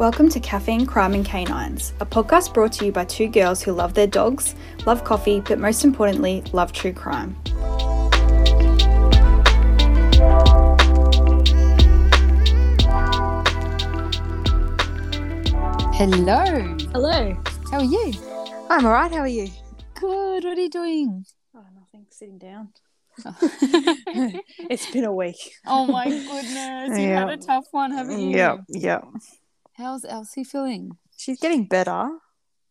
Welcome to Caffeine, Crime and Canines, a podcast brought to you by two girls who love their dogs, love coffee, but most importantly, love true crime. Hello. Hello. How are you? I'm alright, how are you? Good. What are you doing? Oh, nothing, sitting down. it's been a week. oh my goodness. You Yeah. had a tough one, haven't you? Yeah, yeah. How's Elsie feeling? She's getting better.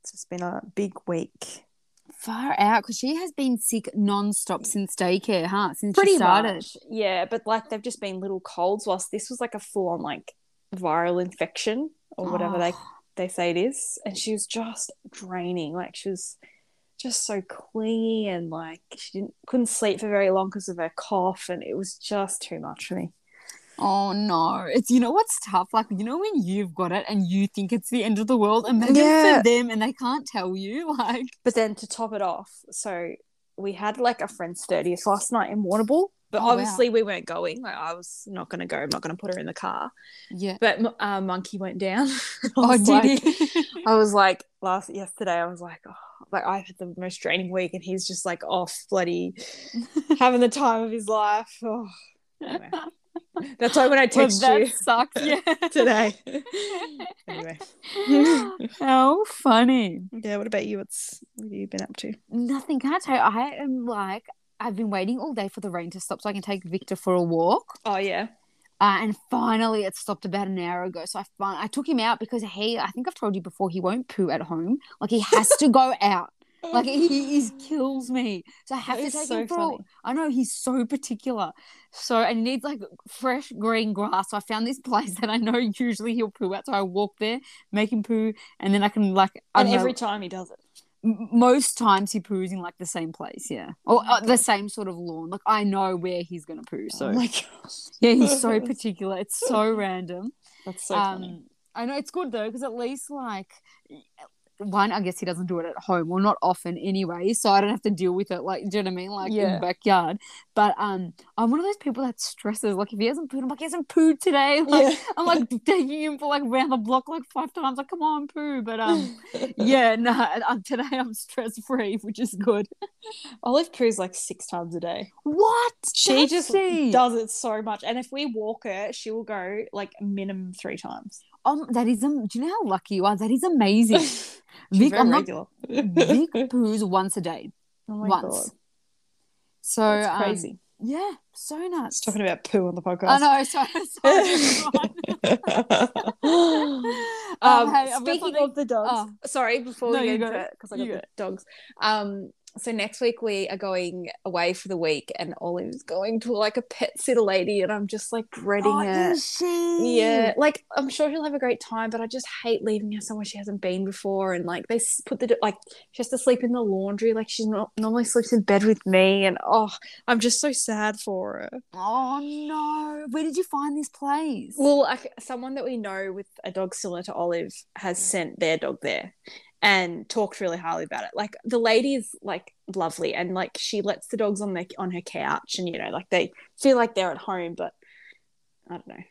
It's just been a big week. Far out because she has been sick non-stop since daycare, huh? Since Pretty she started. much. Yeah, but like they've just been little colds, whilst this was like a full on like viral infection or whatever they oh. they say it is. And she was just draining. Like she was just so clingy and like she didn't couldn't sleep for very long because of her cough and it was just too much for me. Oh no. It's you know what's tough? Like, you know when you've got it and you think it's the end of the world, imagine Yeah. for them and they can't tell you. Like But then to top it off, so we had like a friend's 30th last night in Warrnambool. But Oh, wow. obviously we weren't going. Like I was not going to go. I'm not going to put her in the car. Yeah. But uh, Monkey went down. I Oh, did like- he? I was like last yesterday. I was like, oh, like I've had the most draining week, and he's just like off, bloody having the time of his life. Oh, anyway. That's why when I well, text that you sucks. Yeah. today. anyway, How funny. yeah. What about you? What's what have you been up to? Nothing. Can I tell you? I am like, I've been waiting all day for the rain to stop so I can take Victor for a walk. Oh yeah, Uh, and finally, it stopped about an hour ago. So I fin- I took him out because he, I think I've told you before, he won't poo at home. Like he has to go out. Like he is kills me. So I have That to take so him for. funny. A, I know he's so particular. So and he needs like fresh green grass. So I found this place that I know usually he'll poo at. So I walk there, make him poo, and then I can like. I and know, every time he does it. most times he poos in like the same place, yeah, or uh, the same sort of lawn. Like I know where he's gonna poo. So oh gosh, yeah, he's so particular. It's so random. that's so funny. um, I know it's good though because at least like one, I guess he doesn't do it at home or not often anyway, so I don't have to deal with it. Like, do you know what I mean? Like in the backyard. But um, I'm one of those people that stresses. Like if he hasn't pooed, I'm like he hasn't pooed today. Like, Yeah. I'm like taking him for like round the block like five times. Like come on, poo. But um, yeah, no, um, today I'm stress free, which is good. Olive poos like six times a day. What? She just she? does it so much, and if we walk her, she will go like minimum three times. Um, that is um. Do you know how lucky you are? That is amazing. Vic, I'm not. Vic poos once a day. oh once. god, So that's um, crazy. yeah, so nuts. It's talking about poo on the podcast. I know. Sorry, sorry. everyone. um, hey, speaking of the dogs, Oh. sorry, before No, we get into it, because I got the dogs. Um, so next week we are going away for the week, and Olive's going to like a pet sitter lady, and I'm just like dreading oh, it. she? Yeah, like I'm sure she'll have a great time, but I just hate leaving her somewhere she hasn't been before. And like they put the like she has to sleep in the laundry, like she's not normally sleeps in bed with me, and oh, I'm just so sad for her. Oh no! Where did you find this place? Well, like, someone that we know with a dog similar to Olive has sent their dog there and talked really highly about it. Like the lady is like lovely, and like she lets the dogs on the on her couch, and you know, like they feel like they're at home, but I don't know.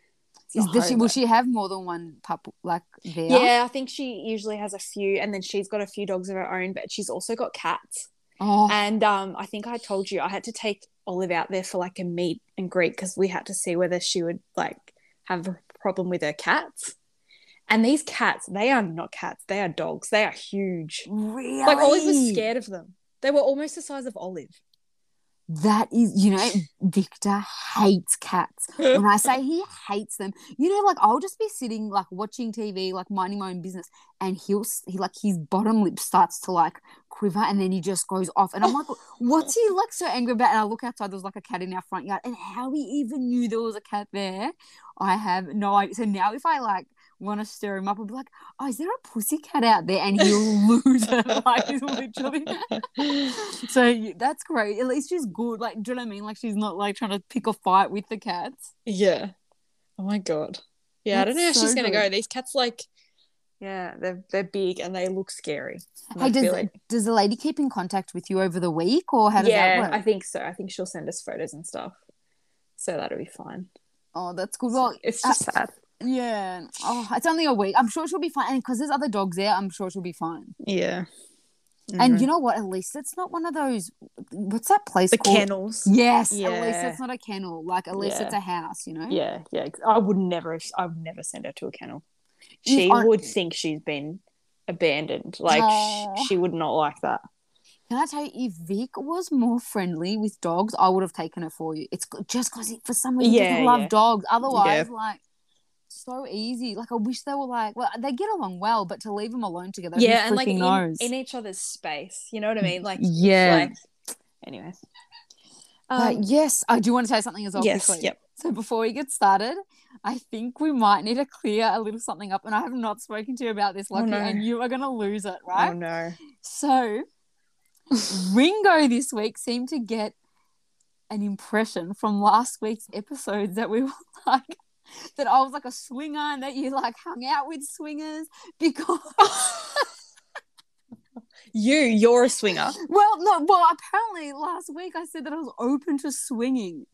Is she, will but- she have more than one pup like there? Yeah, I think she usually has a few, and then she's got a few dogs of her own, but she's also got cats. Oh, And um, I think I told you I had to take Olive out there for like a meet and greet because we had to see whether she would like have a problem with her cats. And these cats, they are not cats; they are dogs. They are huge. really? Like Olive was scared of them. They were almost the size of Olive. That is, you know, Victor hates cats. when I say he hates them, you know, like I'll just be sitting, like watching TV, like minding my own business, and he'll, he like his bottom lip starts to like quiver, and then he just goes off, and I'm like, what's he like so angry about? And I look outside, there's like a cat in our front yard, and how he even knew there was a cat there, I have no idea. So now if I like want to stir him up, I'll be like, oh, is there a pussy cat out there? And he'll lose it, like literally. So that's great. At least she's good. Like, do you know what I mean? Like, she's not like trying to pick a fight with the cats. yeah. Oh my god. Yeah, I don't know how That's she's gonna go. These cats, like, yeah, they're they're big and they look scary. Hey, does like- does the lady keep in contact with you over the week, or how does yeah, that work? I think so. I think she'll send us photos and stuff. So that'll be fine. oh, that's good. Well, it's uh, just sad. Yeah. Oh, it's only a week. I'm sure she'll be fine. And because there's other dogs there, I'm sure she'll be fine. Yeah. And mm-hmm. you know what? At least it's not one of those. What's that place the called? kennels. Yes. At least it's not a kennel. Like at least Yeah. it's a house. You know. Yeah, yeah. I would never. I would never send her to a kennel. She I- would think she's been abandoned. Like she would not like that. Can I tell you, if Vic was more friendly with dogs, I would have taken her for you. It's just because for some reason Yeah, doesn't love yeah. dogs. Otherwise, like so easy. Like I wish they were like, well, they get along well, but to leave them alone together, yeah, and like in, in each other's space. You know what I mean? Like yeah. Like, anyways. But Um, yes, I do want to say something as well. yes. quickly. Yep. So before we get started, I think we might need to clear a little something up, and I have not spoken to you about this, Lucky, no. and you are going to lose it, right? Oh no. So, Ringo this week seemed to get an impression from last week's episodes that we were like that I was like a swinger and that you like hung out with swingers because You, you're a swinger. well no well apparently last week I said that I was open to swinging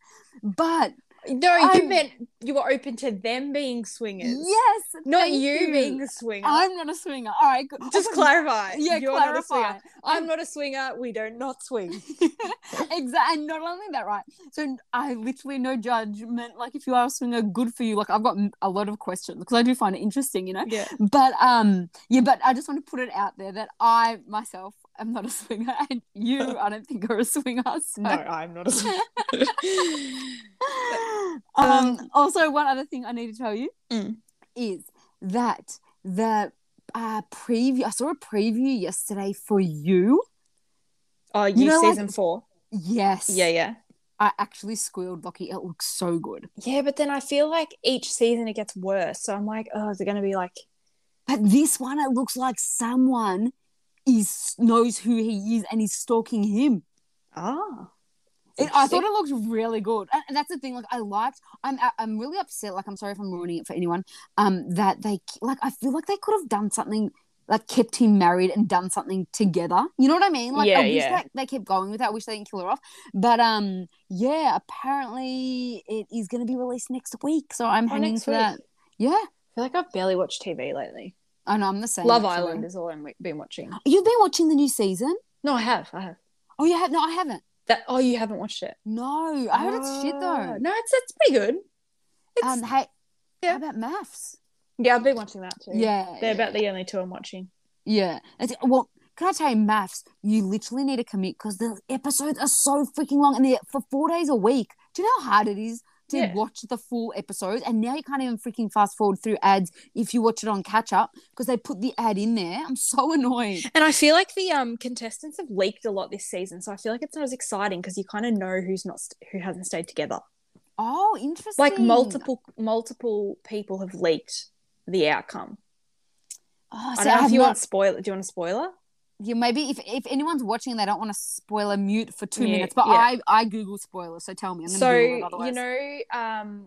but No, you I'm- meant you were open to them being swingers. yes Not thank you, being a swinger. I'm not a swinger all right good. Just clarify. yeah You're not a clarify swinger. I'm not a swinger. We don't not swing. exactly. And not only that, right? So I literally no judgment. Like if you are a swinger, good for you. Like I've got a lot of questions because I do find it interesting, you know. Yeah. But um, yeah. But I just want to put it out there that I myself am not a swinger, and you, I don't think are a swinger. So. No, I'm not a swinger. Um. Also, one other thing I need to tell you Mm. is that the uh preview. I saw a preview yesterday for you. oh, you, know, like- season four. Yes. Yeah, yeah. I actually squealed, Lockie. It looks so good. Yeah, but then I feel like each season it gets worse. So I'm like, oh, is it going to be like, But this one, it looks like someone is knows who he is and is stalking him. ah? It, I thought it looked really good, and that's the thing. Like, I liked. I'm. I'm really upset. Like, I'm sorry if I'm ruining it for anyone. Um, that they like. I feel like they could have done something. Like kept him married and done something together. You know what I mean? Like Yeah, I wish yeah. that they kept going with that. I wish they didn't kill her off. But um, yeah. Apparently, it is going to be released next week. So I'm Oh, hanging for week. that. Yeah. I feel like I've barely watched TV lately. I know. I'm the same. Love actually. Island is all I've been watching. You've been watching the new season? No, I have. I have. Oh, you have? No, I haven't. That. Oh, you haven't watched it? No, I heard it's shit though. Oh, No, it's it's pretty good. It's, Um, hey, Yeah. how about MAFS? yeah, I've been watching that too. Yeah, They're yeah, about the only two I'm watching. yeah. It's, well, can I tell you, MAFS? You literally need to commit because the episodes are so freaking long, and they're for four days a week. Do you know how hard it is to Yeah. watch the full episode? And now you can't even freaking fast forward through ads if you watch it on catch up because they put the ad in there. I'm so annoyed. And I feel like the um contestants have leaked a lot this season, so I feel like it's not as exciting because you kind of know who's not st- who hasn't stayed together. Oh, interesting. Like multiple multiple people have leaked the outcome. Oh, I don't know have if you not- want spoiler. Do you want a spoiler? Yeah, maybe if, if anyone's watching, and they don't want to spoil a mute for two Yeah, minutes. But yeah. I I Google spoilers, so tell me. So you know, um,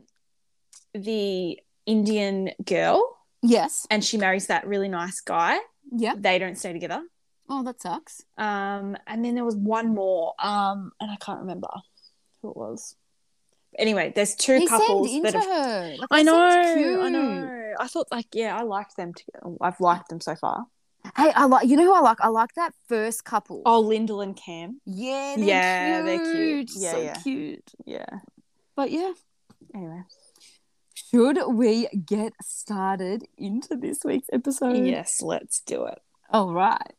the Indian girl, Yes. and she marries that really nice guy. Yeah. They don't stay together. Oh, that sucks. Um, and then there was one more, um, and I can't remember who it was. Anyway, there's two He couples that have. Like, I know. I know. I thought like, yeah, I liked them together. I've liked them so far. Hey, I like. You know who I like? I like that first couple. Oh, Lyndall and Cam. yeah, they're yeah, cute. they're cute. Yeah, so yeah. cute. Yeah. But yeah, Anyway. should we get started into this week's episode? Yes, let's do it. All right.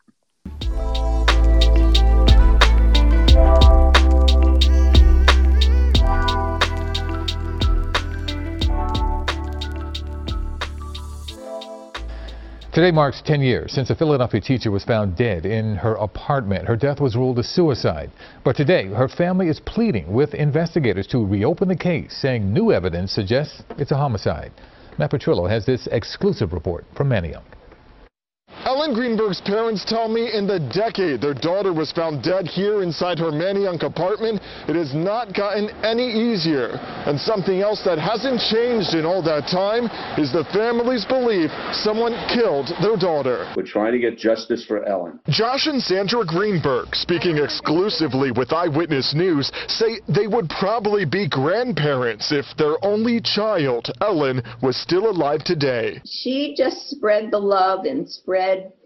Today marks 10 years since a Philadelphia teacher was found dead in her apartment. Her death was ruled a suicide. But today, her family is pleading with investigators to reopen the case, saying new evidence suggests it's a homicide. Matt Petrillo has this exclusive report from Manayunk. A Ellen Greenberg's parents tell me in the decade their daughter was found dead here inside her Manayunk apartment, it has not gotten any easier. And something else that hasn't changed in all that time is the family's belief someone killed their daughter. We're trying to get justice for Ellen. Josh and Sandra Greenberg, speaking exclusively with Eyewitness News, say they would probably be grandparents if their only child, Ellen, was still alive today. She just spread the love and spread red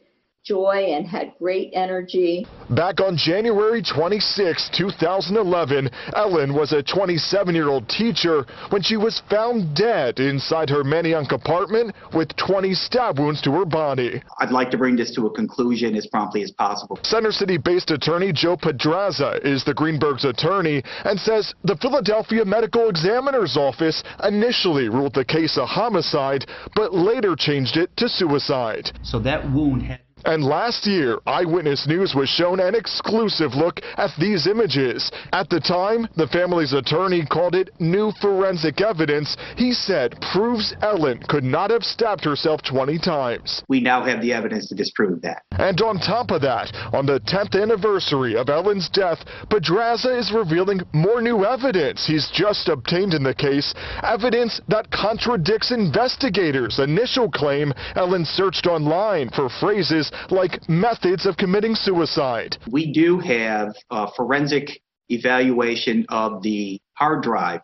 joy and had great energy. Back on January 26, 2011, Ellen was a 27 year old teacher when she was found dead inside her Manayunk apartment with 20 stab wounds to her body. I'd like to bring this to a conclusion as promptly as possible. Center City based attorney Joe Podraza is the Greenberg's attorney and says the Philadelphia Medical Examiner's Office initially ruled the case a homicide, but later changed it to suicide. So that wound had And last year, Eyewitness News was shown an exclusive look at these images. At the time, the family's attorney called it new forensic evidence he said proves Ellen could not have stabbed herself 20 times. we now have the evidence to disprove that. And on top of that, on the 10th anniversary of Ellen's death, Podraza is revealing more new evidence he's just obtained in the case. Evidence that contradicts investigators' initial claim Ellen searched online for phrases like methods of committing suicide. We do have a forensic evaluation of the hard drive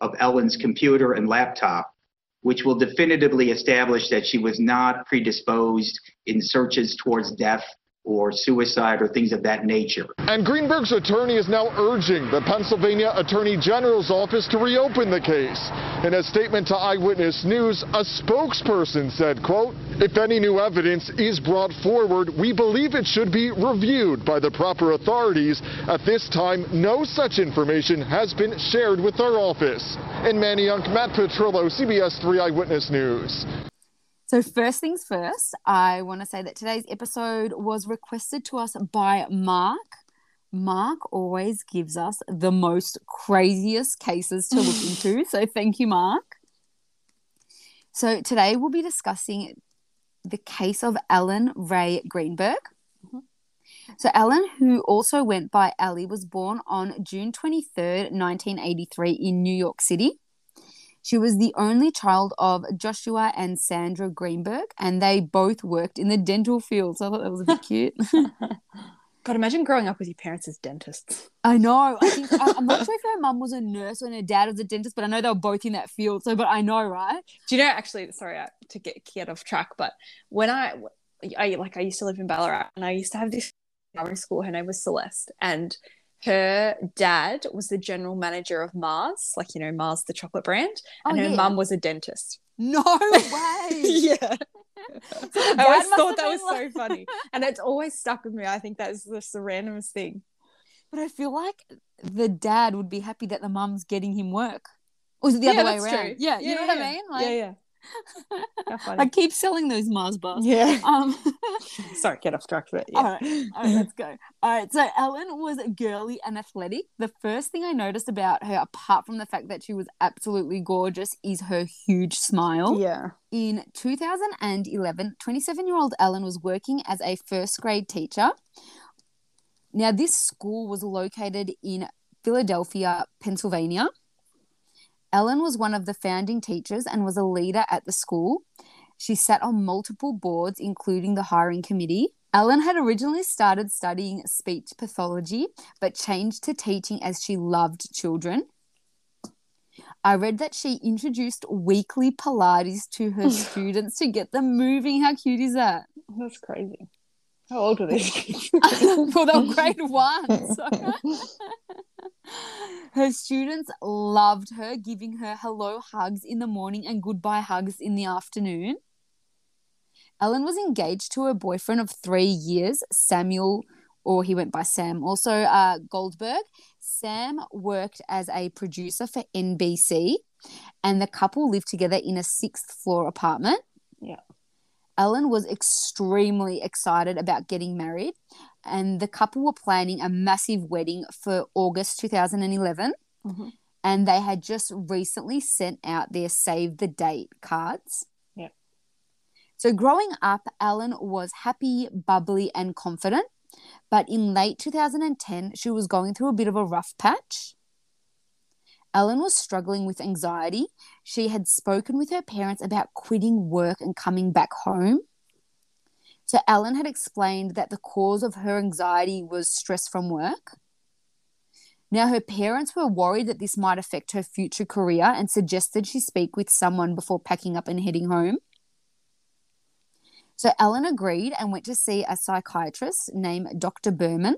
of Ellen's computer and laptop, which will definitively establish that she was not predisposed in searches towards death or suicide or things of that nature. And Greenberg's attorney is now urging the Pennsylvania Attorney General's office to reopen the case. In a statement to Eyewitness News, a spokesperson said, quote, if any new evidence is brought forward, we believe it should be reviewed by the proper authorities. At this time, no such information has been shared with our office. In Manayunk, Matt Petrillo, CBS 3 Eyewitness News. So, first things first, I want to say that today's episode was requested to us by Mark. Mark always gives us the most craziest cases to look into. So, thank you, Mark. So, today we'll be discussing the case of Ellen Rae Greenberg. Mm-hmm. So, Ellen, who also went by Ellie, was born on June 23rd, 1983, in New York City. She was the only child of Joshua and Sandra Greenberg, and they both worked in the dental field. So I thought that was a bit cute. God, imagine growing up with your parents as dentists. I know. I think I, I'm not sure if her mum was a nurse or her dad was a dentist, but I know they were both in that field. So, but I know, right? Do you know? Actually, sorry uh, to get get off track, but when I, I like, I used to live in Ballarat, and I used to have this primary school. Her name was Celeste, and her dad was the general manager of Mars, like you know Mars, the chocolate brand, oh, and Oh, her yeah. mum was a dentist. No way. yeah. So I always thought that was so funny. And it's always stuck with me. I think that's just the randomest thing. But I feel like the dad would be happy that the mum's getting him work. Or is it the other way around? Yeah, you know what I mean? Like, yeah, yeah. I keep selling those Mars bars. yeah. Um, Sorry, get off track, yeah. All right, all right, let's go. All right, so Ellen was girly and athletic. The first thing I noticed about her, apart from the fact that she was absolutely gorgeous, is her huge smile. Yeah. In 2011, 27 year old Ellen was working as a first grade teacher. Now, this school was located in Philadelphia, Pennsylvania. Ellen was one of the founding teachers and was a leader at the school. She sat on multiple boards, including the hiring committee. Ellen had originally started studying speech pathology, but changed to teaching as she loved children. I read that she introduced weekly Pilates to her students to get them moving. How cute is that? That's crazy. How old were these kids? well, they were grade one. So. her students loved her, giving her hello hugs in the morning and goodbye hugs in the afternoon. Ellen was engaged to her boyfriend of three years, Samuel, or he went by Sam, also uh, Goldberg. Sam worked as a producer for NBC, and the couple lived together in a sixth floor apartment. Yeah. Ellen was extremely excited about getting married, and the couple were planning a massive wedding for August 2011. Mhm. And they had just recently sent out their save the date cards. Yeah. So, growing up, Ellen was happy, bubbly, and confident. But in late 2010, she was going through a bit of a rough patch. Ellen was struggling with anxiety. She had spoken with her parents about quitting work and coming back home. So, Ellen had explained that the cause of her anxiety was stress from work. Now, her parents were worried that this might affect her future career and suggested she speak with someone before packing up and heading home. So Ellen agreed and went to see a psychiatrist named Dr. Berman.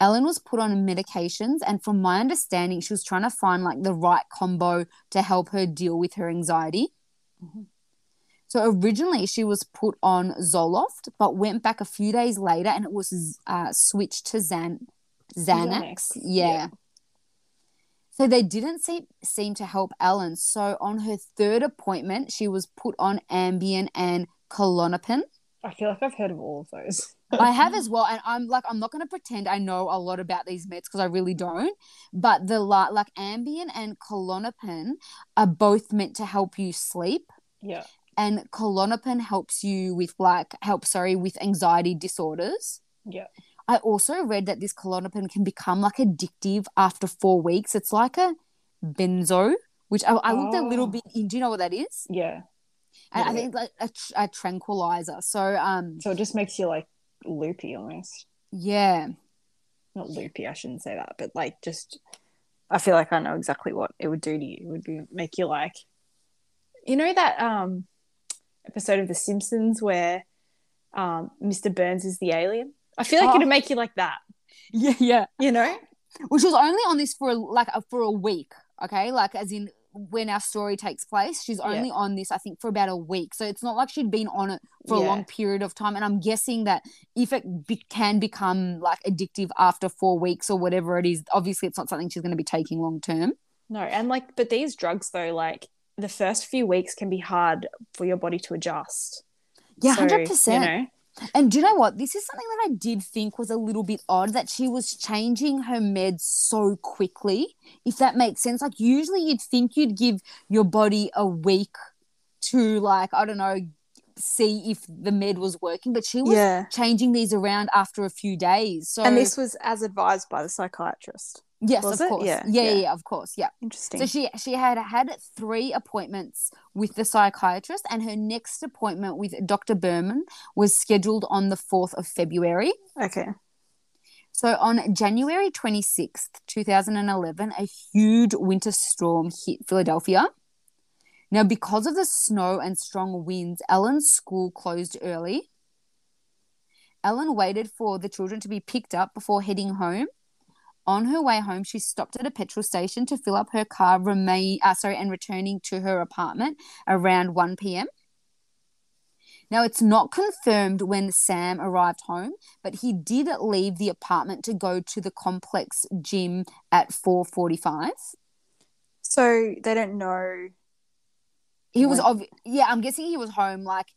Ellen was put on medications, and from my understanding, she was trying to find like the right combo to help her deal with her anxiety. Mm-hmm. So originally, she was put on Zoloft, but went back a few days later, and it was uh, switched to Xan- Xanax. Xanax. Yeah. yeah. So they didn't seem, seem to help Ellen. So on her third appointment, she was put on Ambien and Klonopin. I feel like I've heard of all of those. I have as well, and I'm like, I'm not going to pretend I know a lot about these meds because I really don't. But the like like Ambien and Klonopin are both meant to help you sleep. Yeah. And Klonopin helps you with like help sorry with anxiety disorders. Yeah. I also read that this Klonopin can become like addictive after four weeks. It's like a benzo, which I, I looked oh. a little oh. bit in. Do you know what that is? Yeah. And yeah. I think like a, a tranquilizer. So um. So it just makes you like loopy almost. Yeah. Not loopy, I shouldn't say that, but like just I feel like I know exactly what it would do to you. It would be make you like you know that um episode of The Simpsons where um Mr. Burns is the alien? I feel like oh. it'd make you like that. Yeah, yeah. You know? Which was only on this for like a, for a week, okay? Like as in when our story takes place, she's only yeah. on this I think for about a week. So it's not like she'd been on it for yeah. a long period of time and I'm guessing that if it be- can become like addictive after 4 weeks or whatever it is, obviously it's not something she's going to be taking long term. No, and like but these drugs though like the first few weeks can be hard for your body to adjust. Yeah, hundred so, percent. You know, and do you know what? This is something that I did think was a little bit odd that she was changing her meds so quickly, if that makes sense. Like, usually you'd think you'd give your body a week to, like, I don't know, see if the med was working, but she was yeah. changing these around after a few days. So, and this was as advised by the psychiatrist. Yes, Was of it? course. Yeah. Yeah, yeah, yeah, of course. Yeah. Interesting. So she she had had three appointments with the psychiatrist, and her next appointment with Dr. Berman was scheduled on the fourth of February. Okay. So on January twenty sixth, two thousand and eleven, a huge winter storm hit Philadelphia. Now, because of the snow and strong winds, Ellen's school closed early. Ellen waited for the children to be picked up before heading home on her way home, she stopped at a petrol station to fill up her car, remain, uh, sorry, and returning to her apartment around 1 p.m. Now, it's not confirmed when Sam arrived home, but he did leave the apartment to go to the complex gym at 4:45. So they don't know. He was, obvi- yeah, I'm guessing he was home like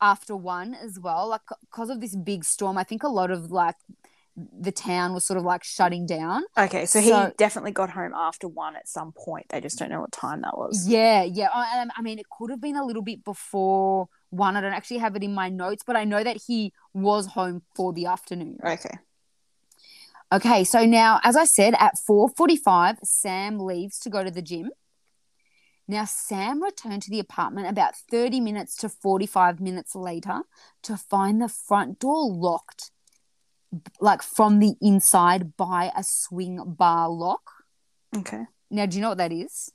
after one as well, like because of this big storm. I think a lot of like the town was sort of like shutting down. Okay, so, so, he definitely got home after one at some point. They just don't know what time that was. Yeah, yeah. I, um, I mean, it could have been a little bit before one. I don't actually have it in my notes, but I know that he was home for the afternoon. Okay. Okay, so now, as I said, at four forty-five, Sam leaves to go to the gym. Now, Sam returned to the apartment about 30 minutes to 45 minutes later to find the front door locked like from the inside by a swing bar lock. Okay. Now, do you know what that is?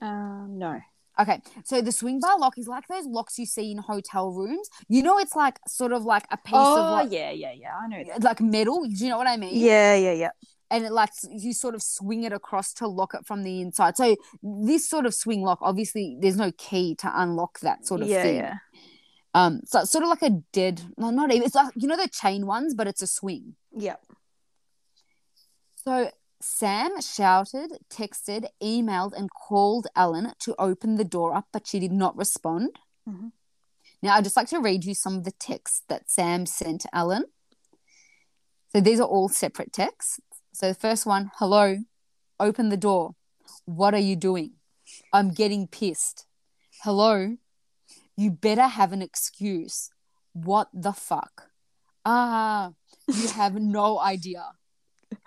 Um, no. Okay, so the swing bar lock is like those locks you see in hotel rooms. You know, it's like sort of like a piece oh, of like, yeah, yeah, yeah. I know that. Like metal. Do you know what I mean? Yeah, yeah, yeah. And it like you sort of swing it across to lock it from the inside. So this sort of swing lock, obviously, there's no key to unlock that sort of yeah, thing. Yeah. Um, so it's sort of like a dead, no, not even. It's like you know the chain ones, but it's a swing. Yep. So Sam shouted, texted, emailed, and called Ellen to open the door up, but she did not respond. Mm-hmm. Now, I'd just like to read you some of the texts that Sam sent Ellen. So these are all separate texts. So the first one Hello, open the door. What are you doing? I'm getting pissed. Hello, You better have an excuse. What the fuck? Ah, you have no idea.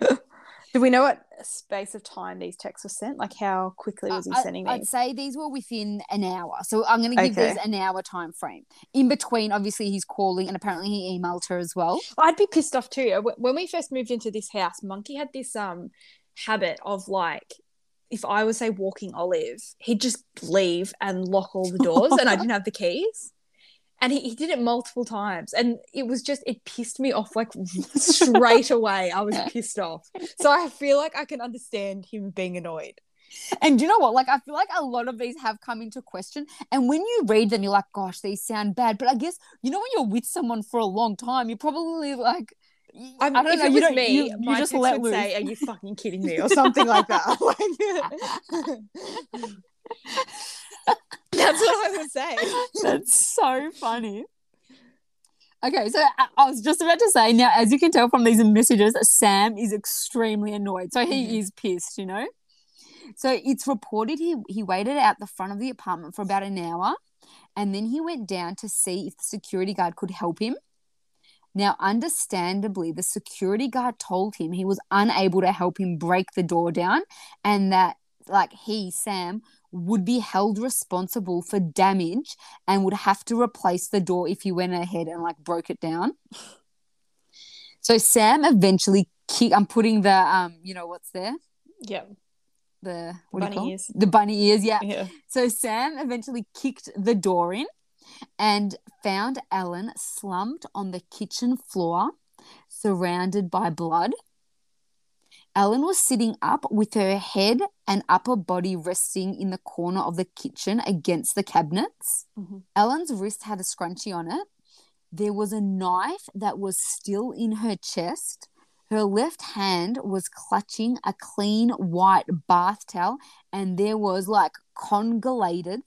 Do we know what space of time these texts were sent? Like how quickly was he I- sending I'd these? say these were within an hour. So I'm going to give Okay. these an hour time frame. In between, obviously, he's calling and apparently he emailed her as well. I'd be pissed off too. When we first moved into this house, Monkey had this um habit of like, if I was say walking Olive, he'd just leave and lock all the doors, and I didn't have the keys. And he, he did it multiple times, and it was just it pissed me off like straight away. I was pissed off, so I feel like I can understand him being annoyed. And you know what? Like, I feel like a lot of these have come into question. And when you read them, you're like, gosh, these sound bad. But I guess, you know, when you're with someone for a long time, you're probably like, I'm, I don't if know. it you was don't, me, you, you just let would loose. say, "Are you fucking kidding me?" or something like that. Like- That's what I would say. That's so funny. Okay, so I- I was just about to say now, as you can tell from these messages, Sam is extremely annoyed. So he mm-hmm. is pissed, you know. So it's reported he he waited out the front of the apartment for about an hour, and then he went down to see if the security guard could help him. Now, understandably, the security guard told him he was unable to help him break the door down, and that like he Sam would be held responsible for damage and would have to replace the door if he went ahead and like broke it down. So Sam eventually kick. I'm putting the um, you know what's there? Yeah, The what Bunny ears. The bunny ears. Yeah. yeah. So Sam eventually kicked the door in and found Ellen slumped on the kitchen floor, surrounded by blood. Ellen was sitting up with her head and upper body resting in the corner of the kitchen against the cabinets. Mhm. Ellen's wrist had a scrunchie on it. There was a knife that was still in her chest. Her left hand was clutching a clean white bath towel, and there was like congelated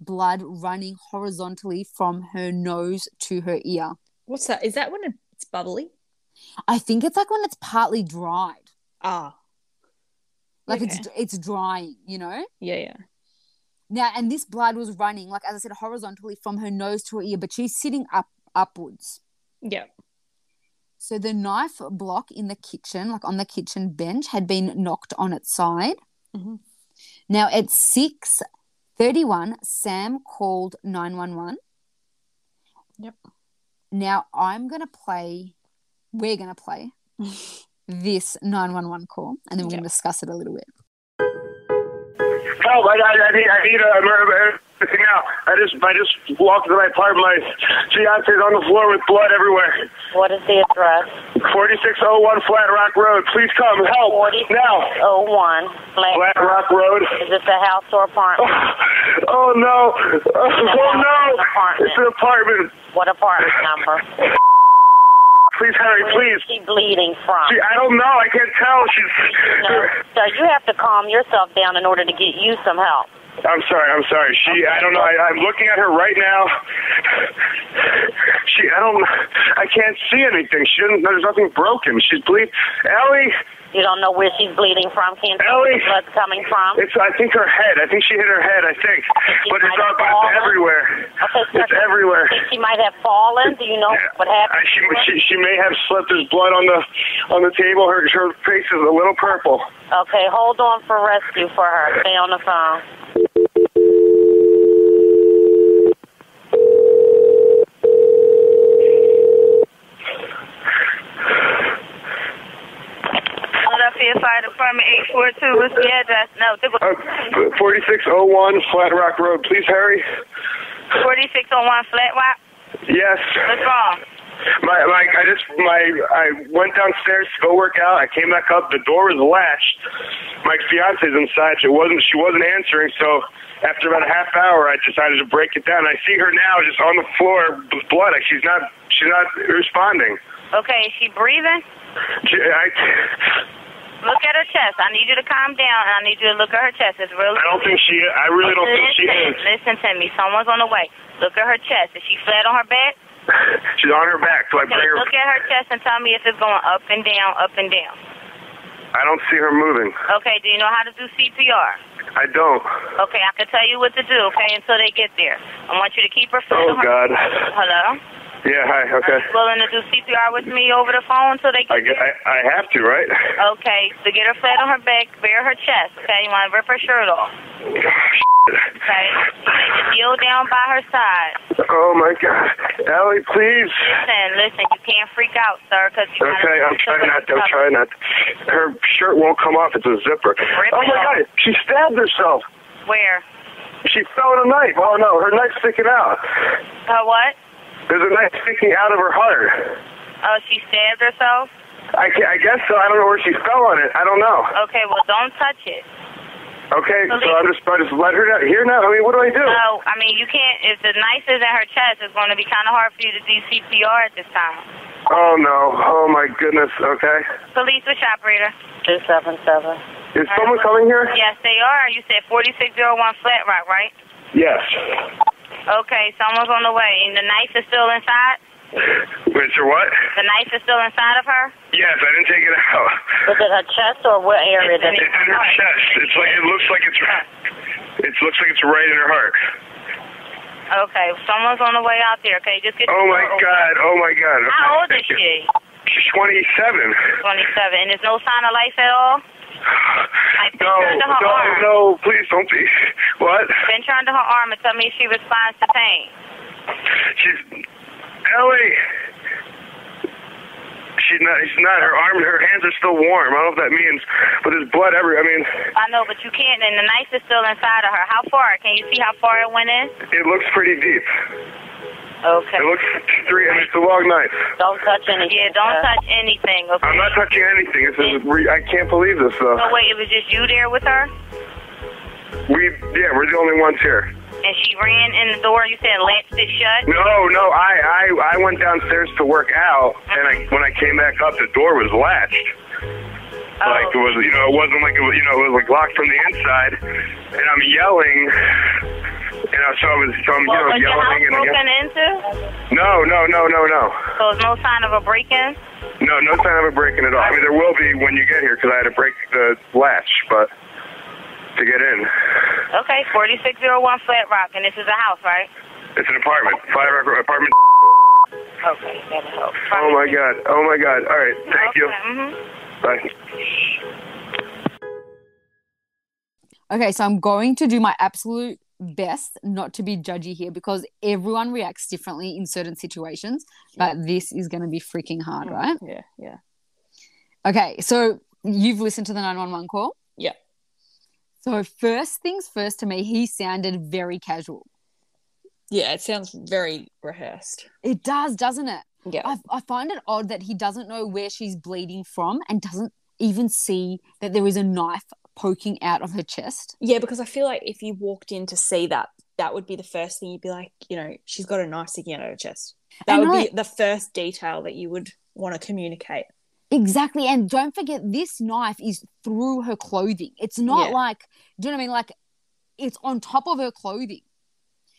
blood running horizontally from her nose to her ear. What's that? Is that when it's bubbly? I think it's like when it's partly dried. Ah, Like it's Okay. it's drying, you know? yeah, yeah. Now and this blood was running, like as I said, horizontally from her nose to her ear, but she's sitting up upwards. Yeah. So the knife block in the kitchen, like on the kitchen bench, had been knocked on its side. Mhm. Now at six thirty-one, Sam called nine one one. Yep. Now I'm gonna play. We're gonna play this nine one one call, and then we're gonna discuss it a little bit. Help! I, I, I need, I need a emergency now. I just, I just walked to my apartment. My fiance's on the floor with blood everywhere. What is the address? 4601 Flat Rock Road. Please come. Help now. 4601 Flat, Flat Rock Road. Is this a house or apartment? Oh no! Oh no! apartment. It's an apartment. What apartment number? Please hurry, Where please. is she bleeding from? She, I don't know. I can't tell. She's. No, sir, you have to calm yourself down in order to get you some help. I'm sorry. I'm sorry. She. I don't know. I, I'm looking at her right now. She. I don't. I can't see anything. She didn't. There's nothing broken. She's bleeding. Ellie. You don't know where she's bleeding from, can't tell where the blood's coming from? It's. I think her head. I think she hit her head. I think. But it's all. It's everywhere. Okay, sir, It's everywhere. think she might have fallen? Do you know what happened? she, she she may have slipped. There's blood on the on the table. Her her face is a little purple. Okay, hold on for rescue for her. Stay on the phone. Philadelphia Fire Department 842. What's the address? No, Uh, 4601 Flat Rock Road. Please hurry. 4601 Flat Rock. Yes. What's wrong? My, my, I just, my, I went downstairs to go work out. I came back up. The door was latched. My fiance's inside. It wasn't, she wasn't answering. So after about a half hour, I decided to break it down. I see her now just on the floor with blood. Like she's not, she's not responding. Okay, is she breathing? She, I, Look at her chest. I need you to calm down, and I need you to look at her chest. It's really. I don't think she, I really don't think she is. listen to me. Someone's on the way. Look at her chest. Is she flat on her back? She's on her back. So I Okay, bring her. look at her chest and tell me if it's going up and down, up and down. I don't see her moving. Okay, do you know how to do CPR? I don't. Okay, I can tell you what to do, okay, until they get there. I want you to keep her foot Oh, on her God. Hello? Yeah, hi, Are okay. you willing to do CPR with me over the phone until they get I, get- I, I have to, right? Okay, so get her flat on her back, bare her chest, okay? You want to rip her shirt off, okay? You need to kneel down by her side. Oh, my God. Ellie, please. Listen, listen, you can't freak out, sir, because you Okay, I'm trying not to. I'm trying not to. Her shirt won't come off. It's a zipper. Rip Oh, my off. God. She stabbed herself. Where? She fell with a knife. Oh, no. Her knife's sticking out. Her what? There's a knife sticking out of her heart. Oh, she stabbed herself? I, I guess so. I don't know where she fell on it. I don't know. Okay, well, don't touch it. Okay, so I'm just, I just let her down. Here now. I mean, what do I do? No, I mean, you can't, if the knife is in her chest, it's going to be kind of hard for you to do CPR at this time. Oh, no. Oh, my goodness. Okay. Police, which operator? 277. Is someone coming here? Yes, they are. You said 4601 Flat Rock, right? Yes. Okay, someone's on the way. And the knife is still inside? Wait, so what? The knife is still inside of her? Yes, I didn't take it out. Was it her chest or what area It's in her chest. It's like it looks like it's right. it looks like it's right in her heart. Okay, someone's on the way out there. Okay, just get Oh my god! Oh my god! How old is she? She's 27. 27. And there's no sign of life at all? Like, No, her no, arm. no! Please don't be. What? Pinch her under her arm and tell me she responds to pain. She's Ellie. She's not. She's not. Her arm, and her hands are still warm. I don't know if that means, but there's blood everywhere. I mean, I know, but you can't, and the knife is still inside of her. How far? Can you see how far it went in? it looks pretty deep. Okay. It looks three, and it's a long knife. Don't touch anything. Yeah, don't touch anything, okay? I'm not touching anything. This is. Re- I can't believe this though. So wait, it was just you there with her? We, yeah, we're the only ones here. And she ran in the door, you said latched it shut? No, no, I, I, I went downstairs to work out, and I, when I came back up, the door was latched. Oh. Like it was, you know, it wasn't like it was, you know, it was like locked from the inside, and I'm yelling, and I, so I was, so I'm, you know, was your house yelling and broken again. into? No, no, no, no, no, So there's no sign of a break-in? no, no sign of a breaking at all. I mean, there will be when you get here because I had to break the latch, but to get in, Okay, 4601 Flat Rock, and this is a house, right? it's an apartment, five apartment. Okay, that'll help. Oh my god, oh my god. All right, thank you. hmm Bye. Okay, so I'm going to do my absolute best not to be judgy here because everyone reacts differently in certain situations, but this is going to be freaking hard, right? Yeah, yeah. Okay, so you've listened to the 911 call? Yeah. So, first things first to me, he sounded very casual. Yeah, it sounds very rehearsed. It does, doesn't it? Yeah. I, I find it odd that he doesn't know where she's bleeding from and doesn't even see that there is a knife poking out of her chest. Yeah, because I feel like if you walked in to see that, that would be the first thing you'd be like, you know, she's got a knife sticking out of her chest. That I would know. be the first detail that you would want to communicate. Exactly. And don't forget, this knife is through her clothing. It's not Yeah. like, do you know what I mean? Like, it's on top of her clothing.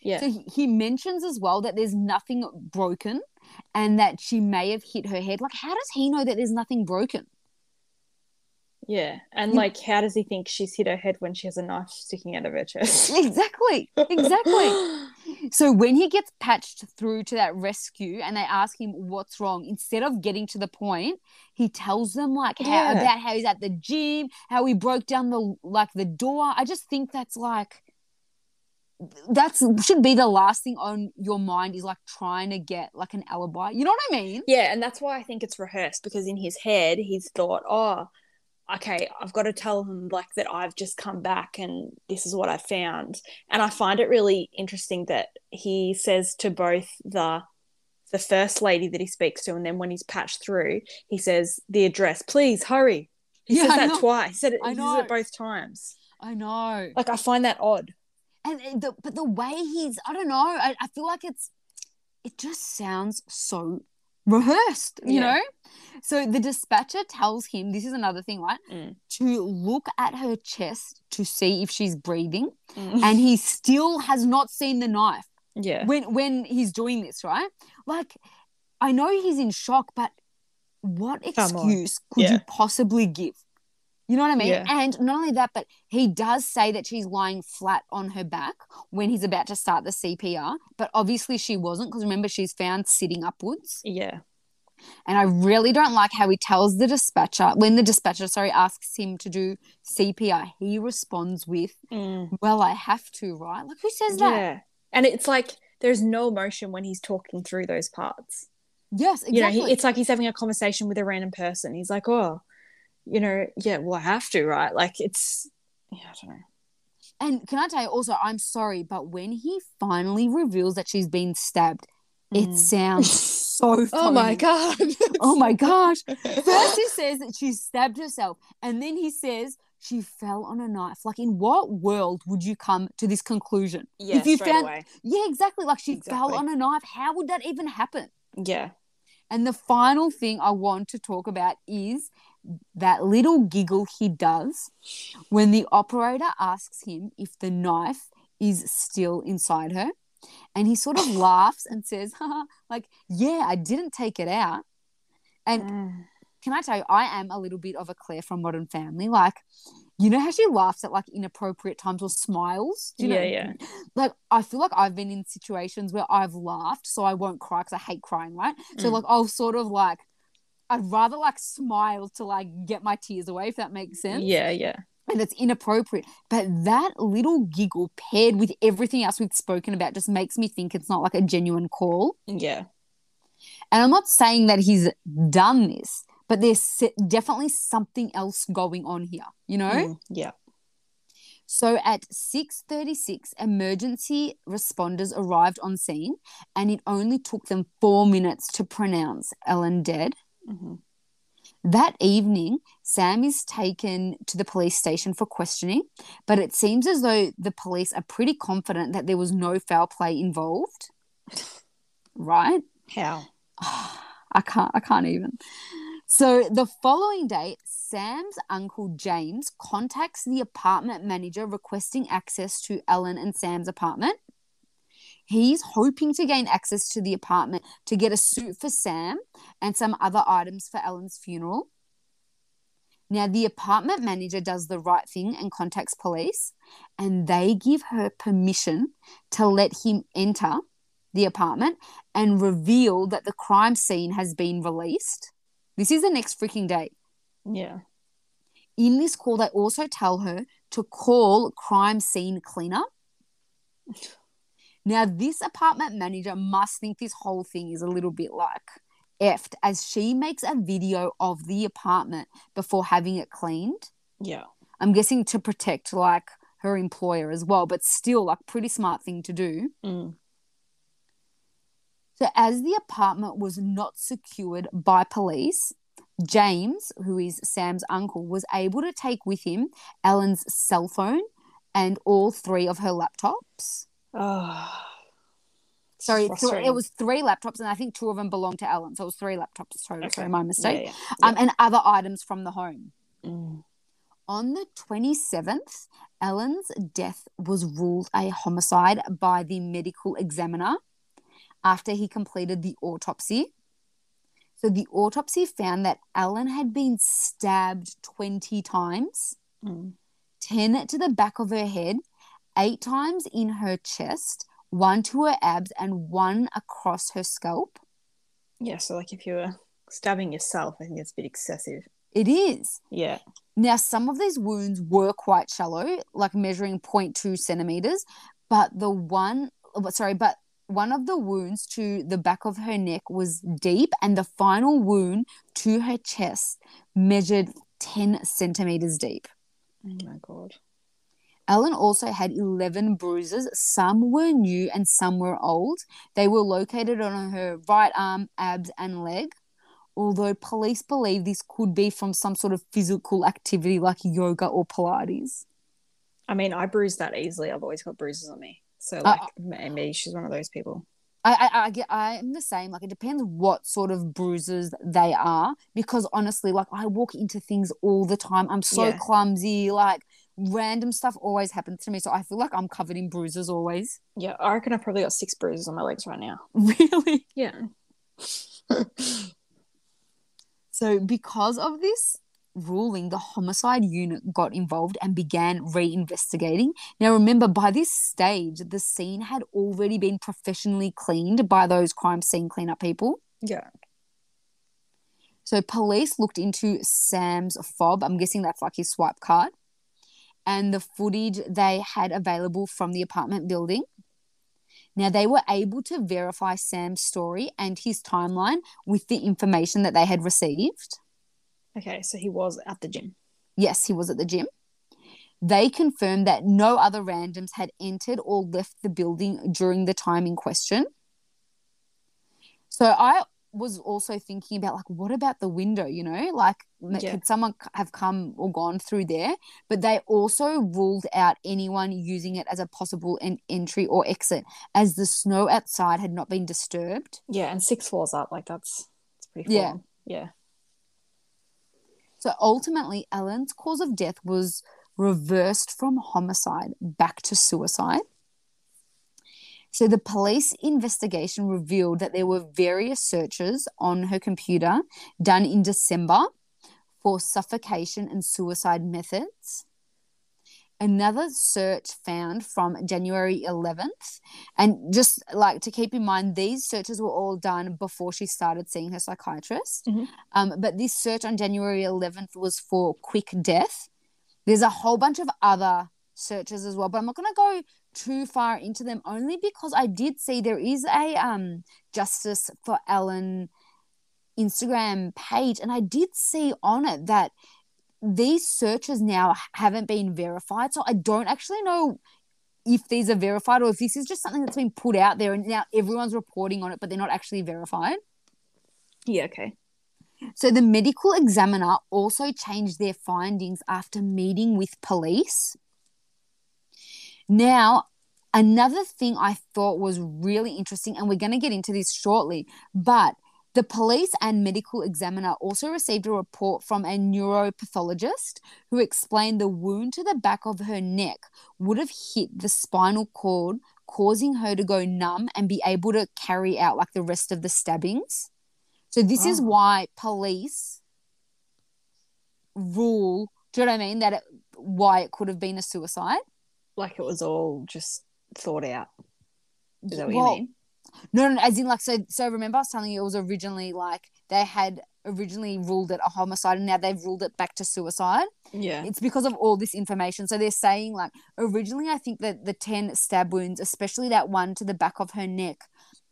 Yeah. So he, he mentions as well that there's nothing broken and that she may have hit her head. Like, how does he know that there's nothing broken? Yeah. And like, how does he think she's hit her head when she has a knife sticking out of her chest? Exactly. Exactly. so when he gets patched through to that rescue and they ask him what's wrong, instead of getting to the point, he tells them like how about how he's at the gym, how he broke down the like the door. I just think that's like that's should be the last thing on your mind is like trying to get like an alibi. You know what I mean? Yeah, and that's why I think it's rehearsed because in his head he's thought, oh, okay, I've got to tell him like that I've just come back and this is what I found. And I find it really interesting that he says to both the the first lady that he speaks to, and then when he's patched through, he says the address, please hurry. He Yeah, says I that know. twice. He said it, I know. it both times. I know. Like I find that odd. and the, but the way he's i don't know I, I feel like it's it just sounds so rehearsed you Yeah. know so the dispatcher tells him this is another thing right Mm. to look at her chest to see if she's breathing Mm. and he still has not seen the knife Yeah. when when he's doing this right like i know he's in shock but what excuse could Yeah. you possibly give You know what I mean? Yeah. And not only that, but he does say that she's lying flat on her back when he's about to start the CPR. But obviously she wasn't because remember, she's found sitting upwards. Yeah. And I really don't like how he tells the dispatcher, when the dispatcher, sorry, asks him to do CPR, he responds with, Mm. Well, I have to, right? Like, who says that? Yeah. And it's like there's no emotion when he's talking through those parts. Yes, exactly. You know, he, it's like he's having a conversation with a random person. He's like, oh, you know, yeah, well, I have to, right? Like it's, yeah, I don't know. And can I tell you also, I'm sorry, but when he finally reveals that she's been stabbed, it Mm. sounds so funny. Oh my god. Oh my gosh. First he says that she stabbed herself, and then he says she fell on a knife. Like, in what world would you come to this conclusion? Yeah, if you straight found, away. yeah, exactly. Like she fell on a knife. How would that even happen? Yeah. And the final thing I want to talk about is that little giggle he does when the operator asks him if the knife is still inside her. And he sort of laughs and says, like, yeah, I didn't take it out. And Mm. can I tell you, I am a little bit of a Claire from Modern Family. Like, you know how she laughs at like inappropriate times or smiles? Do you know? Yeah, yeah. Like, I feel like I've been in situations where I've laughed, so I won't cry because I hate crying, right? So, Mm. like, I'll sort of like, I'd rather like smile to like get my tears away, if that makes sense. Yeah, yeah. And it's inappropriate. But that little giggle paired with everything else we've spoken about just makes me think it's not like a genuine call. Yeah. And I'm not saying that he's done this, but there's definitely something else going on here, you know? Mm, yeah. So at 6:36 emergency responders arrived on scene and it only took them 4 minutes to pronounce Ellen dead. Mhm. That evening, Sam is taken to the police station for questioning, but it seems as though the police are pretty confident that there was no foul play involved. Right? How? I can't I can't even. So the following day, Sam's uncle James contacts the apartment manager requesting access to Ellen and Sam's apartment. He's hoping to gain access to the apartment to get a suit for Sam and some other items for Ellen's funeral. Now, the apartment manager does the right thing and contacts police, and they give her permission to let him enter the apartment and reveal that the crime scene has been released. This is the next freaking day. Yeah. In this call, they also tell her to call crime scene cleaner. Now, this apartment manager must think this whole thing is a little bit like effed as she makes a video of the apartment before having it cleaned. Yeah. I'm guessing to protect like her employer as well, but still like pretty smart thing to do. Mm. So, as the apartment was not secured by police, James, who is Sam's uncle, was able to take with him Ellen's cell phone and all three of her laptops. Oh. Sorry, th- it was three laptops, and I think two of them belonged to Ellen. So it was three laptops total. Sorry, my mistake. Yeah, yeah. Um, and other items from the home. Mm. On the 27th, Ellen's death was ruled a homicide by the medical examiner after he completed the autopsy. So the autopsy found that Ellen had been stabbed 20 times, Mm. 10 to the back of her head, 8 times in her chest, 1 to her abs, and 1 across her scalp. Yeah, so like if you were stabbing yourself, I think it's a bit excessive. It is. Yeah. Now, some of these wounds were quite shallow, like measuring 0.2 centimeters, but the one, sorry, but one of the wounds to the back of her neck was deep, and the final wound to her chest measured 10 centimeters deep. Oh my god. Ellen also had 11 bruises. Some were new and some were old. They were located on her right arm, abs, and leg. Although police believe this could be from some sort of physical activity like yoga or Pilates. I mean, I bruise that easily. I've always got bruises on me. So Uh, like maybe she's one of those people. I, I, I get I'm the same. Like it depends what sort of bruises they are. Because honestly, like I walk into things all the time. I'm so Yeah. clumsy. Like random stuff always happens to me. So I feel like I'm covered in bruises always. Yeah, I reckon I've probably got six bruises on my legs right now. Really? Yeah. So because of this, ruling, the homicide unit got involved and began reinvestigating. Now, remember, by this stage, the scene had already been professionally cleaned by those crime scene cleanup people. Yeah. So, police looked into Sam's fob. I'm guessing that's like his swipe card. And the footage they had available from the apartment building. Now, they were able to verify Sam's story and his timeline with the information that they had received. Okay, so he was at the gym. Yes, he was at the gym. They confirmed that no other randoms had entered or left the building during the time in question. So I was also thinking about like what about the window you know like Yeah. could someone have come or gone through there but they also ruled out anyone using it as a possible en- entry or exit as the snow outside had not been disturbed Yeah, and six floors up, like that's it's pretty Yeah. Yeah. So ultimately, Ellen's cause of death was reversed from homicide back to suicide. So the police investigation revealed that there were various searches on her computer done in December for suffocation and suicide methods. Another search found from January 11th. And just like to keep in mind, these searches were all done before she started seeing her psychiatrist. Mhm. Um, but this search on January 11th was for quick death. There's a whole bunch of other searches as well, but I'm not going to go too far into them only because I did see there is a um, Justice for Ellen Instagram page, and I did see on it that these searches now haven't been verified. So I don't actually know if these are verified or if this is just something that's been put out there and now everyone's reporting on it, but they're not actually verified. Yeah, okay. So the medical examiner also changed their findings after meeting with police. Now, another thing I thought was really interesting, and we're going to get into this shortly, but the police and medical examiner also received a report from a neuropathologist who explained the wound to the back of her neck would have hit the spinal cord, causing her to go numb and be able to carry out like the rest of the stabbings. So this is Oh. why police rule. Do you know what I mean? That it, why it could have been a suicide. Like it was all just thought out. Is that what Well, you mean? No, no, as in like so. So remember, I was telling you it was originally like they had originally ruled it a homicide, and now they've ruled it back to suicide. Yeah. It's because of all this information. So they're saying like originally, I think that the ten stab wounds, especially that one to the back of her neck,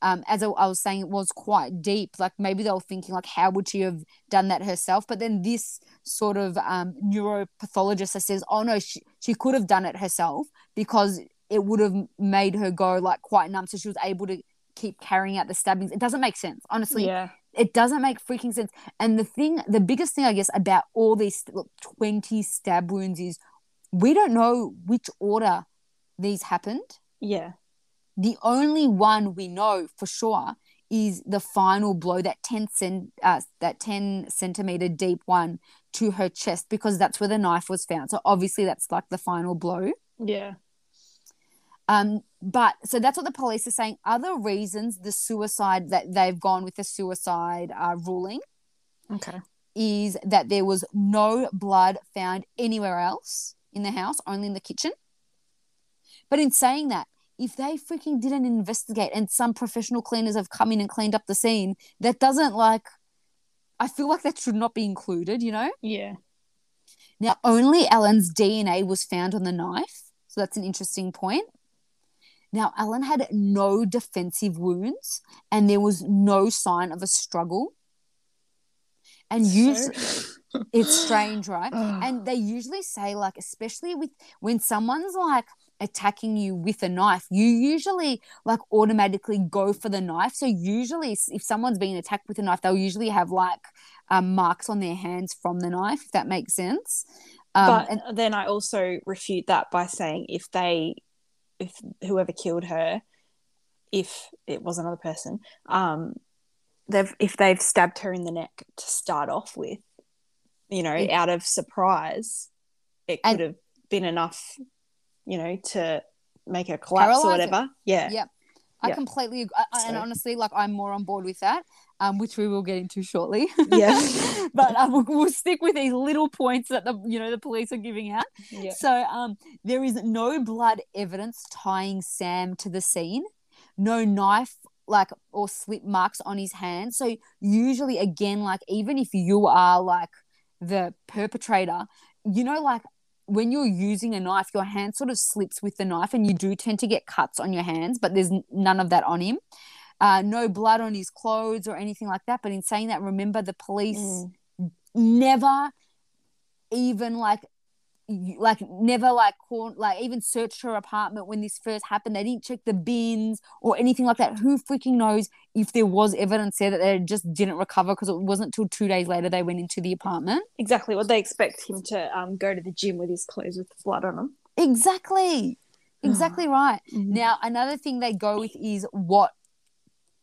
um, as I, I was saying, it was quite deep. Like maybe they were thinking like, how would she have done that herself? But then this sort of um, neuropathologist that says, oh no, she she could have done it herself because it would have made her go like quite numb, so she was able to keep carrying out the stabbings. It doesn't make sense, honestly Yeah. it doesn't make freaking sense. And the thing, the biggest thing, I guess, about all these look, 20 stab wounds is we don't know which order these happened. Yeah. The only one we know for sure is the final blow, that 10 cent, uh, that 10 centimeter deep one to her chest, because that's where the knife was found. So obviously that's like the final blow. Yeah. Um, but so that's what the police are saying. Other reasons the suicide that they've gone with the suicide uh, ruling Okay. is that there was no blood found anywhere else in the house, only in the kitchen. But in saying that, if they freaking didn't investigate and some professional cleaners have come in and cleaned up the scene, that doesn't like, I feel like that should not be included, you know? Yeah. Now, only Ellen's DNA was found on the knife. So that's an interesting point. Now, Ellen had no defensive wounds and there was no sign of a struggle. And usually, it's strange, right? and they usually say, like, especially with when someone's like attacking you with a knife, you usually like automatically go for the knife. So, usually, if someone's being attacked with a knife, they'll usually have like um, marks on their hands from the knife, if that makes sense. Um, but and then I also refute that by saying if they, if whoever killed her, if it was another person, um, they've if they've stabbed her in the neck to start off with, you know, It- out of surprise, it And- could have been enough, you know, to make her collapse or Paralyze her. whatever. Yeah. Yep. I Yeah. completely agree. I- I- And honestly, like I'm more on board with that. um, which we will get into shortly. Yeah. but um, we'll, we'll stick with these little points that the you know the police are giving out. Yeah. So um, there is no blood evidence tying Sam to the scene, no knife like or slip marks on his hand. So usually, again, like even if you are like the perpetrator, you know, like when you're using a knife, your hand sort of slips with the knife, and you do tend to get cuts on your hands. But there's none of that on him. Uh, no blood on his clothes or anything like that. But in saying that, remember the police Mm. never even like like never like call, like even searched her apartment when this first happened. They didn't check the bins or anything like that. Who freaking knows if there was evidence there that they just didn't recover because it wasn't till two days later they went into the apartment? Exactly. What they expect him to um, go to the gym with his clothes with blood on them. exactly. Exactly right. Mhm. now another thing they go with is what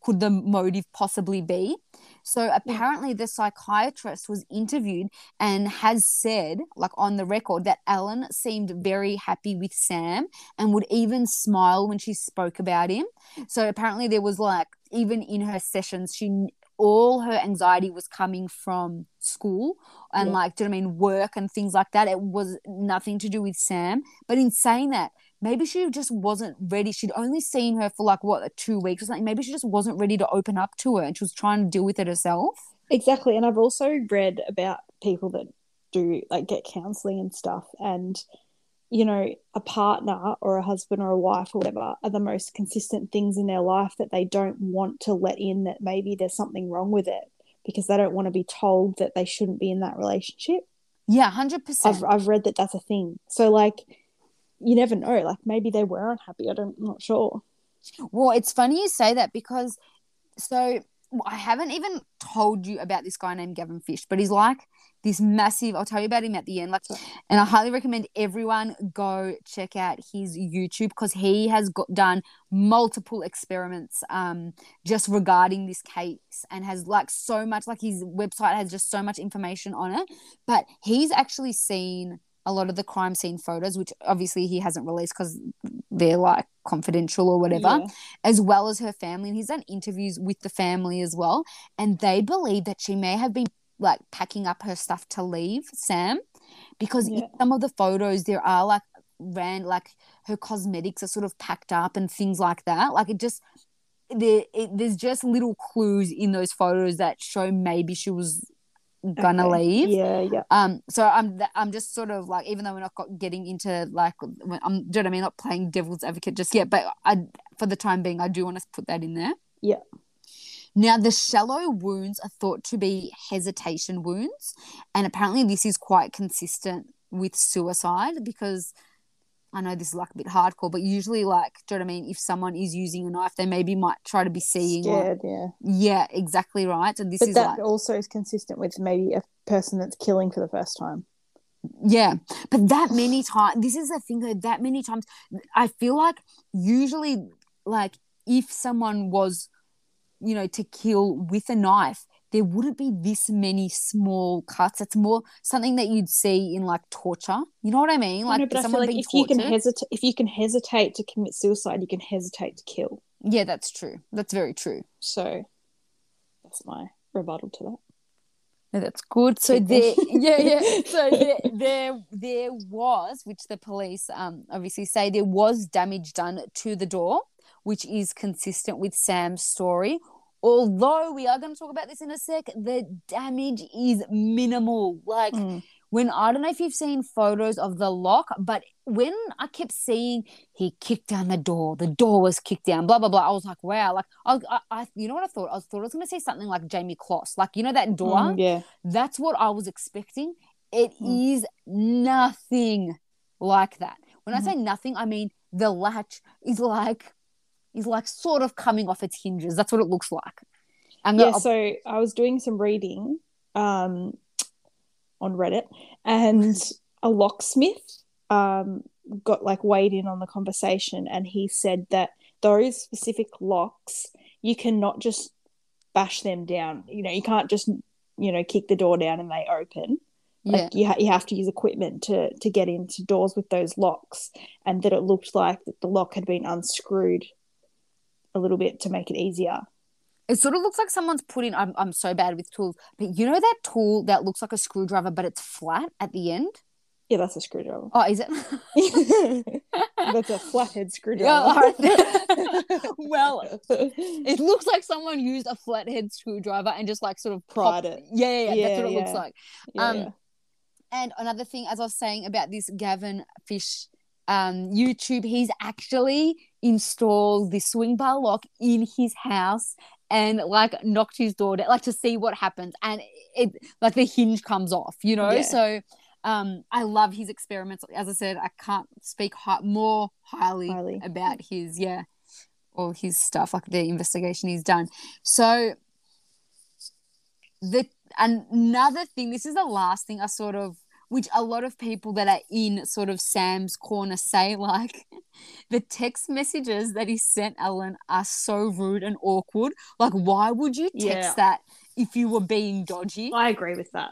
could the motive possibly be? So apparently the psychiatrist was interviewed and has said like on the record that ellen seemed very happy with sam and would even smile when she spoke about him. So apparently there was like even in her sessions she all her anxiety was coming from school and Yeah. like do you know what I mean? Work and things like that. It was nothing to do with Sam. But in saying that maybe she just wasn't ready she'd only seen her for like what two weeks or something maybe she just wasn't ready to open up to her and she was trying to deal with it herself Exactly. And I've also read about people that do like get counseling and stuff. And, you know, a partner or a husband or a wife or whatever are the most consistent things in their life that they don't want to let in that maybe there's something wrong with it because they don't want to be told that they shouldn't be in that relationship. yeah 100% I've, I've read that that's a thing. So, like, you never know. Like, maybe they were unhappy. I don't, I'm not sure. Well, it's funny you say that because so I haven't even told you about this guy named Gavin Fish, but he's like this massive. I'll tell you about him at the end. Like, and I highly recommend everyone go check out his YouTube because he has got done multiple experiments um just regarding this case and has like so much like his website has just so much information on it. But he's actually seen a lot of the crime scene photos, which obviously he hasn't released because they're like confidential or whatever, Yeah. as well as her family. And he's done interviews with the family as well. And they believe that she may have been like packing up her stuff to leave Sam because in some of the photos there are like ran like her cosmetics are sort of packed up and things like that. Like it just there it, there's just little clues in those photos that show maybe she was gonna Okay. leave. Yeah, yeah. Um, so I'm th- I'm just sort of like even though we're not got, getting into like I'm do you know what I mean not playing devil's advocate just yet, but I for the time being I do want to put that in there. Yeah. Now the shallow wounds are thought to be hesitation wounds, and apparently this is quite consistent with suicide because I know this is like a bit hardcore, but usually like do you know what I mean? If someone is using a knife, they maybe might try to be seeing. like- Scared, yeah. yeah, exactly right. And this But is that like also is consistent with maybe a person that's killing for the first time. Yeah, but that many times, this is the thing though, that many times, I feel like usually, like, if someone was, you know, to kill with a knife, there wouldn't be this many small cuts. It's more something that you'd see in like torture. You know what I mean? I Like, know, but I feel like if you can hesitate, if you can hesitate to commit suicide, you can hesitate to kill. Yeah, that's true. That's very true. So that's my rebuttal to that. No, that's good. So there, yeah, yeah. So there, there, there was, which the police um obviously say there was damage done to the door, which is consistent with Sam's story. Although we are going to talk about this in a sec, the damage is minimal. Like Mm. when I don't know if you've seen photos of the lock, but when I kept seeing he kicked down the door, the door was kicked down, blah blah blah. I was like, wow, like I, I, I you know what I thought? I thought I was going to say something like Jamie Kloss, like you know that door. Mm, yeah. That's what I was expecting. It Mm. is nothing like that. When. I say nothing, I mean the latch is like is like sort of coming off its hinges. That's what it looks like. And Yeah, the- so I was doing some reading um, on Reddit, and a locksmith um, got like weighed in on the conversation, and he said that those specific locks you cannot just bash them down. You know, you can't just you know kick the door down and they open. yeah. You, ha- you have to use equipment to to get into doors with those locks, and that it looked like that the lock had been unscrewed a little bit to make it easier. It sort of looks like someone's put in. I'm I'm so bad with tools, but you know that tool that looks like a screwdriver, but it's flat at the end. Yeah, that's a screwdriver. Oh, is it? that's a flathead screwdriver. well, it looks like someone used a flathead screwdriver and just like sort of Pried it. Yeah, yeah, yeah, that's what it looks like. Yeah, um, yeah. And another thing, as I was saying about this Gavin Fish um, YouTube, he's actually installed the swing bar lock in his house and like knocked his door down, like to see what happens. And it like the hinge comes off, you know? Yeah. So um, I love his experiments. As I said, I can't speak more highly, Highly. about his, yeah, all his stuff, like the investigation he's done. So the another thing this is the last thing i sort of which a lot of people that are in sort of sam's corner say like the text messages that he sent ellen are so rude and awkward like why would you text Yeah. that if you were being dodgy I agree with that.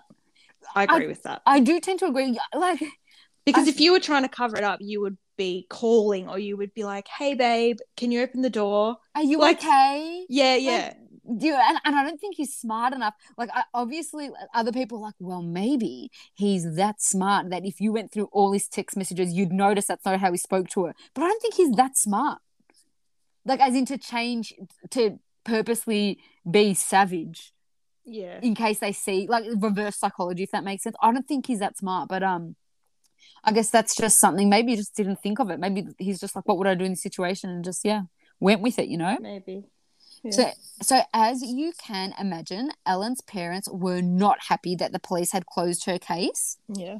I agree with that. i do tend to agree like Because I- if you were trying to cover it up, you would be calling or you would be like, hey, babe, can you open the door? are you Like- okay Yeah, yeah. Yeah, and, and I don't think he's smart enough. Like, I, obviously, other people are like, well, maybe he's that smart that if you went through all his text messages, you'd notice that's not how he spoke to her. But I don't think he's that smart. Like, as in to change, to purposely be savage yeah. in case they see, like, reverse psychology, if that makes sense. I don't think he's that smart, but, um, I guess that's just something. Maybe he just didn't think of it. Maybe he's just like, what would I do in this situation? And just, yeah, went with it, you know? Maybe. So, so as you can imagine, Ellen's parents were not happy that the police had closed her case, Yeah.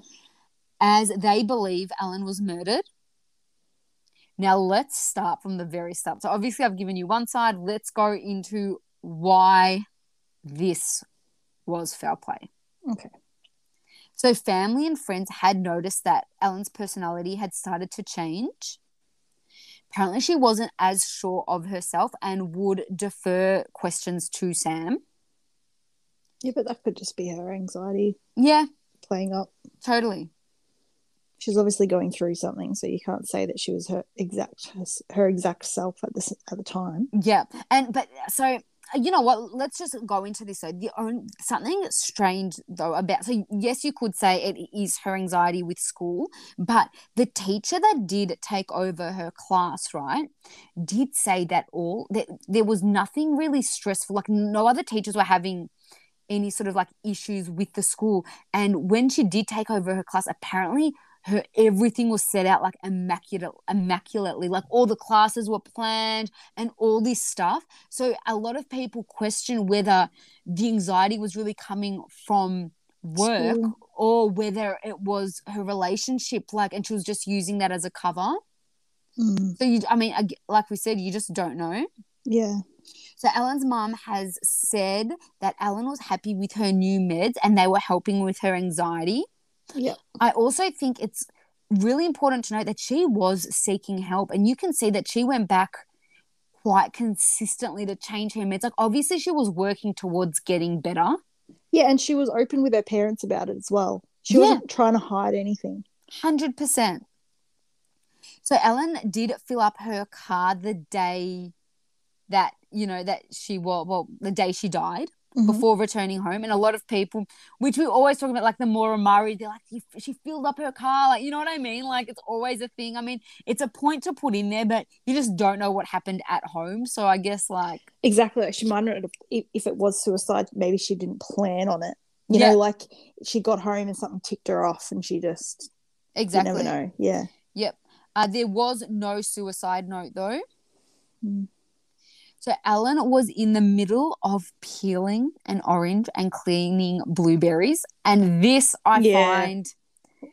as they believe Ellen was murdered. Now, let's start from the very start. So, obviously, I've given you one side. Let's go into why this was foul play. Okay. So, family and friends had noticed that Ellen's personality had started to change. Apparently, she wasn't as sure of herself and would defer questions to Sam. Yeah, but that could just be her anxiety Yeah, playing up. totally. She's obviously going through something, so you can't say that she was her exact her exact self at this at the time. Yeah, and but so you know what? Let's just go into this. So the own something strange though about so yes, you could say it is her anxiety with school, but the teacher that did take over her class, right, did say that all that there was nothing really stressful. Like no other teachers were having any sort of like issues with the school, and when she did take over her class, apparently her everything was set out like immaculate immaculately like all the classes were planned and all this stuff so a lot of people question whether the anxiety was really coming from work School. or whether it was her relationship like and she was just using that as a cover Mm. so you i mean like we said you just don't know Yeah. so Ellen's mom has said that Ellen was happy with her new meds and they were helping with her anxiety. Yeah. I also think it's really important to note that she was seeking help, and you can see that she went back quite consistently to change her meds. Like, obviously, she was working towards getting better. Yeah, and she was open with her parents about it as well. She Yeah. wasn't trying to hide anything. 100%. So, Ellen did fill up her car the day that, you know, that she was, well, the day she died. Mhm. before returning home. And a lot of people, which we always talk about, like the Maura Murray, they're like, "She- filled up her car. Like, you know what I mean? Like, it's always a thing. I mean, it's a point to put in there, but you just don't know what happened at home. So I guess, like, Exactly. Like she might not if, if it was suicide, maybe she didn't plan on it. You Yeah. know, like she got home and something ticked her off and she just, exactly. you never know. Yeah. Yep. Uh, there was no suicide note, though. Mm. So Ellen was in the middle of peeling an orange and cleaning blueberries. And this I Yeah. find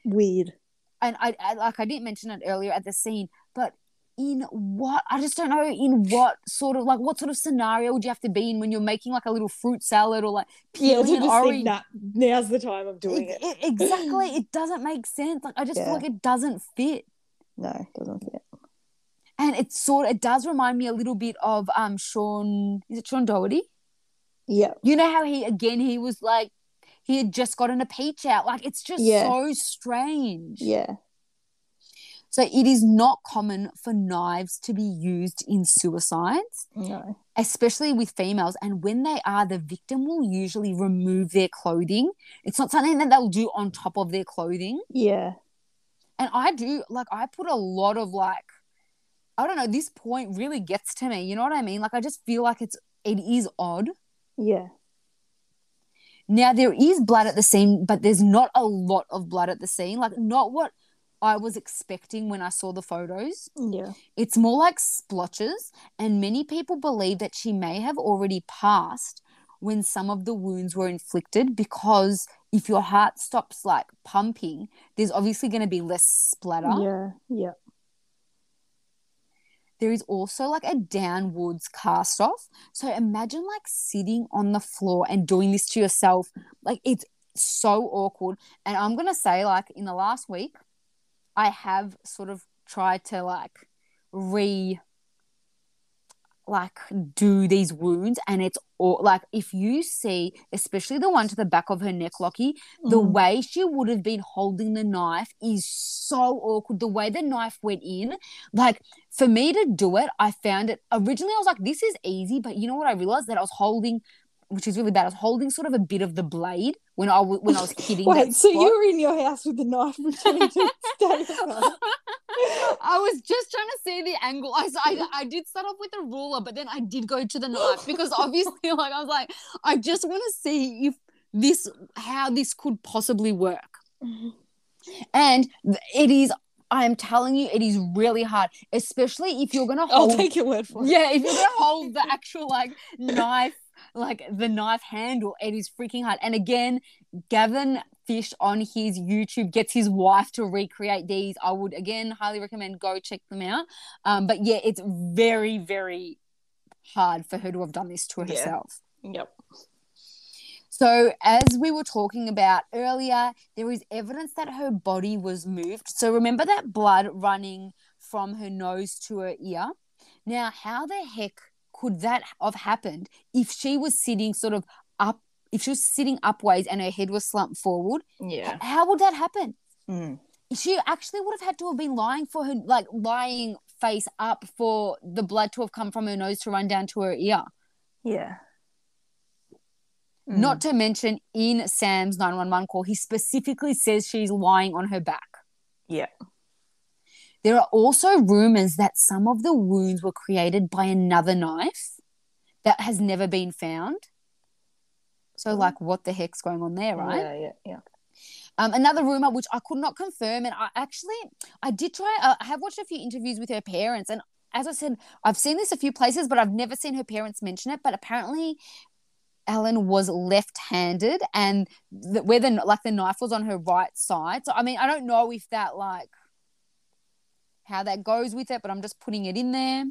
Weird. and I, I like I didn't mention it earlier at the scene, but in what I just don't know in what sort of like what sort of scenario would you have to be in when you're making like a little fruit salad or like peeling to an orange? that now's the time I'm doing It- it. it- exactly, it doesn't make sense. Like I just Yeah. feel like it doesn't fit, No, it doesn't fit. And it sort it does remind me a little bit of um Sean. Is it Sean Doherty? Yeah. You know how he again he was like he had just gotten a peach out. Like it's just Yeah. so strange. Yeah. So it is not common for knives to be used in suicides, No. especially with females. And when they are, the victim will usually remove their clothing. It's not something that they'll do on top of their clothing. Yeah. And I do like I put a lot of like I don't know, this point really gets to me. You know what I mean? Like I just feel like it's it is odd. Yeah. Now there is blood at the scene, but there's not a lot of blood at the scene. Like not what I was expecting when I saw the photos. Yeah. It's more like splotches, and many people believe that she may have already passed when some of the wounds were inflicted because if your heart stops like pumping, there's obviously going to be less splatter. Yeah. Yeah. There is also like a downwards cast off. So imagine like sitting on the floor and doing this to yourself. Like it's so awkward. And I'm going to say, like, in the last week, I have sort of tried to like re like do these wounds and it's all like if you see especially the one to the back of her neck Lockie the Mhm. way she would have been holding the knife is so awkward the way the knife went in like for me to do it I found it originally I was like this is easy but you know what I realized that I was holding which is really bad I was holding sort of a bit of the blade when I w- when I was hitting Wait, so you were in your house with the knife pretending to yourself? I was just trying to see the angle. I, I, I did start off with a ruler, but then I did go to the knife because obviously, like, I was like, I just want to see if this, how this could possibly work. Mm-hmm. And it is, I am telling you, it is really hard, especially if you're going to I'll hold. take your word for it. Yeah, if you're going to hold the actual, like, knife, like the knife handle, it is freaking hard. And again, Gavin Fish on his YouTube gets his wife to recreate these. I would again highly recommend go check them out. Um, but yeah, it's very, very hard for her to have done this to Yeah. herself. Yep. So, as we were talking about earlier, there is evidence that her body was moved. So, remember that blood running from her nose to her ear? Now, how the heck could that have happened if she was sitting sort of up, if she was sitting upways and her head was slumped forward? Yeah. How would that happen? Mm. She actually would have had to have been lying for her, like lying face up for the blood to have come from her nose to run down to her ear. Yeah. Not to mention, in Sam's 911 call, he specifically says she's lying on her back. Yeah. There are also rumors that some of the wounds were created by another knife that has never been found. So, like, what the heck's going on there, right? Yeah. Yeah. Yeah. Um, another rumor, which I could not confirm, and I actually I did try. Uh, I have watched a few interviews with her parents, and as I said, I've seen this a few places, but I've never seen her parents mention it. But apparently, Ellen was left-handed, and the, where the like the knife was on her right side. So I mean, I don't know if that like how that goes with it, but I'm just putting it in there.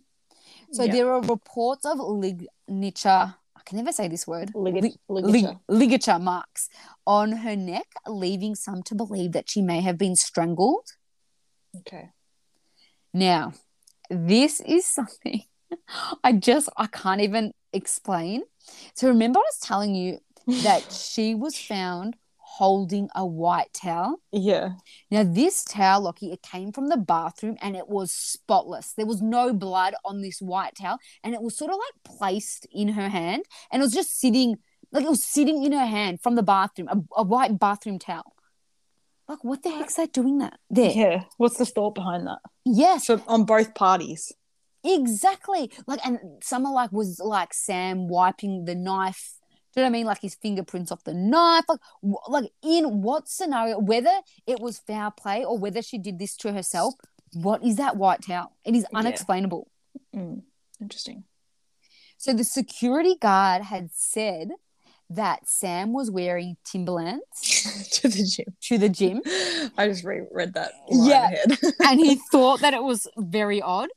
So Yeah. there are reports of ligature. I can never say this word. Ligat- Lig- ligature. ligature marks on her neck, leaving some to believe that she may have been strangled. Okay. Now, this is something I just I can't even explain. So remember I was telling you that she was found holding a white towel. Yeah. Now this towel, Lockie, it came from the bathroom and it was spotless. There was no blood on this white towel, and it was sort of like placed in her hand, and it was just sitting like it was sitting in her hand from the bathroom, a, a white bathroom towel. Like, what the heck's that doing that there? Yeah. What's the thought behind that? Yes, So on both parties. Exactly. Like, and some are like, was like Sam wiping the knife. Do you know what I mean? Like his fingerprints off the knife. Like, like in what scenario, whether it was foul play or whether she did this to herself, what is that white towel? It is Yeah. unexplainable. Mm. Interesting. So the security guard had said that Sam was wearing Timberlands to the gym. to the gym I just reread that. Yeah. ahead. and he thought that it was very odd.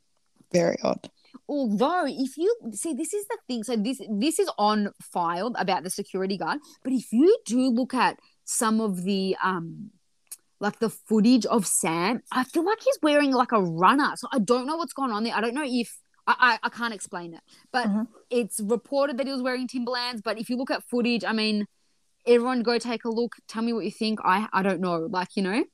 Very odd. Although if you see this is the thing so this this is on file about the security guard but if you do look at some of the um like the footage of sam i feel like he's wearing like a runner so i don't know what's going on there. I don't know if i i, I can't explain it but Mhm. it's reported that he was wearing timberlands but if you look at footage i mean everyone go take a look tell me what you think. I i don't know like you know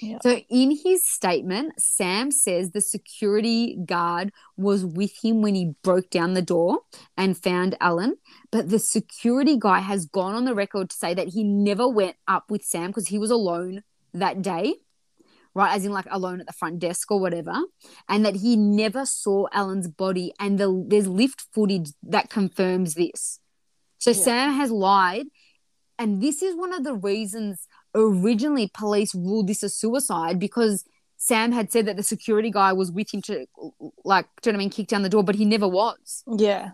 Yeah. So, in his statement, Sam says the security guard was with him when he broke down the door and found Ellen. But the security guy has gone on the record to say that he never went up with Sam because he was alone that day, right? As in, like, alone at the front desk or whatever. And that he never saw Ellen's body. And the, there's lift footage that confirms this. So, Yeah. Sam has lied. And this is one of the reasons originally police ruled this a suicide because Sam had said that the security guy was with him to like do you know what I mean kick down the door, but he never was. Yeah.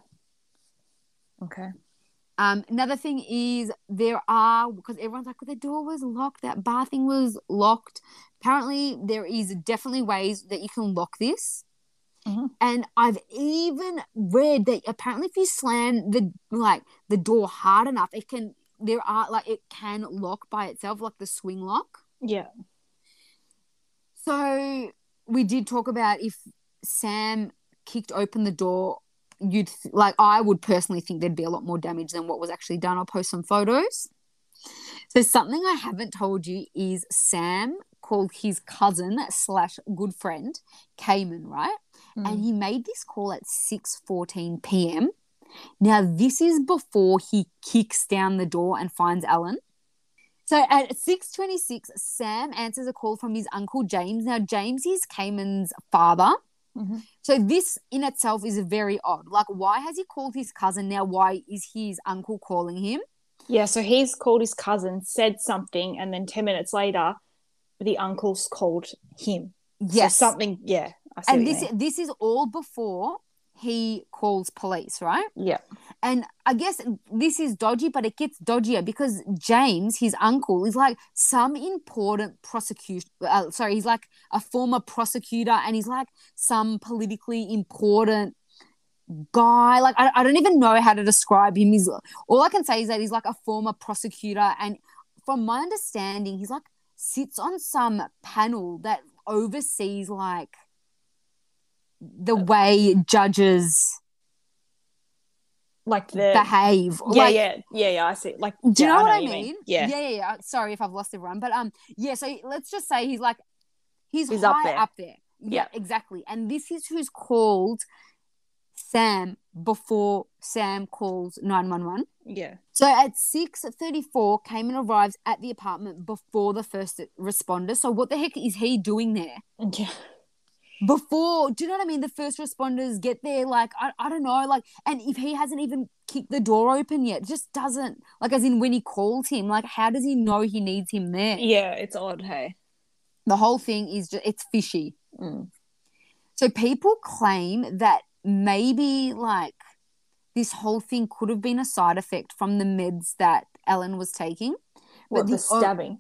Okay. Um, another thing is there are because everyone's like the door was locked, that bar thing was locked. Apparently, there is definitely ways that you can lock this. Mhm. And I've even read that apparently if you slam the like the door hard enough, it can there are like it can lock by itself, like the swing lock. Yeah. So we did talk about if Sam kicked open the door, you'd th- like I would personally think there'd be a lot more damage than what was actually done. I'll post some photos. So something I haven't told you is Sam called his cousin slash good friend Cayman, right? Hmm. And he made this call at 6:14 p.m. Now this is before he kicks down the door and finds Ellen. So at 6:26, Sam answers a call from his uncle James. Now James is Cayman's father. Mhm. So this in itself is very odd. Like, why has he called his cousin now? Why is his uncle calling him? Yeah, so he's called his cousin, said something, and then 10 minutes later, the uncle's called him. Yes, So something, yeah. And this this is all before he calls police, right? Yeah. And I guess this is dodgy, but it gets dodgier because James, his uncle, is like some important prosecution. Uh, sorry, he's like a former prosecutor, and he's like some politically important guy. Like I, I don't even know how to describe him. He's all I can say is that he's like a former prosecutor, and from my understanding, he's like sits on some panel that oversees like the way judges Like the. behave. yeah, like, yeah, yeah, yeah, I see. Like, Do you yeah, know what I you mean? Yeah. yeah, yeah, yeah. Sorry if I've lost everyone, but um, yeah. So let's just say he's like, he's, He's up up there. there. Yeah, exactly. And this is who's called Sam before Sam calls nine one one. Yeah. So at six thirty four, Cayman arrives at the apartment before the first responder. So what the heck is he doing there? Yeah. Before do you know what i mean the first responders get there like I, I don't know like and if he hasn't even kicked the door open yet just doesn't like as in when he calls him like how does he know he needs him there Yeah, it's odd, hey. the whole thing is just it's fishy Mm. so people claim that maybe like this whole thing could have been a side effect from the meds that ellen was taking What, the, the o- stabbing?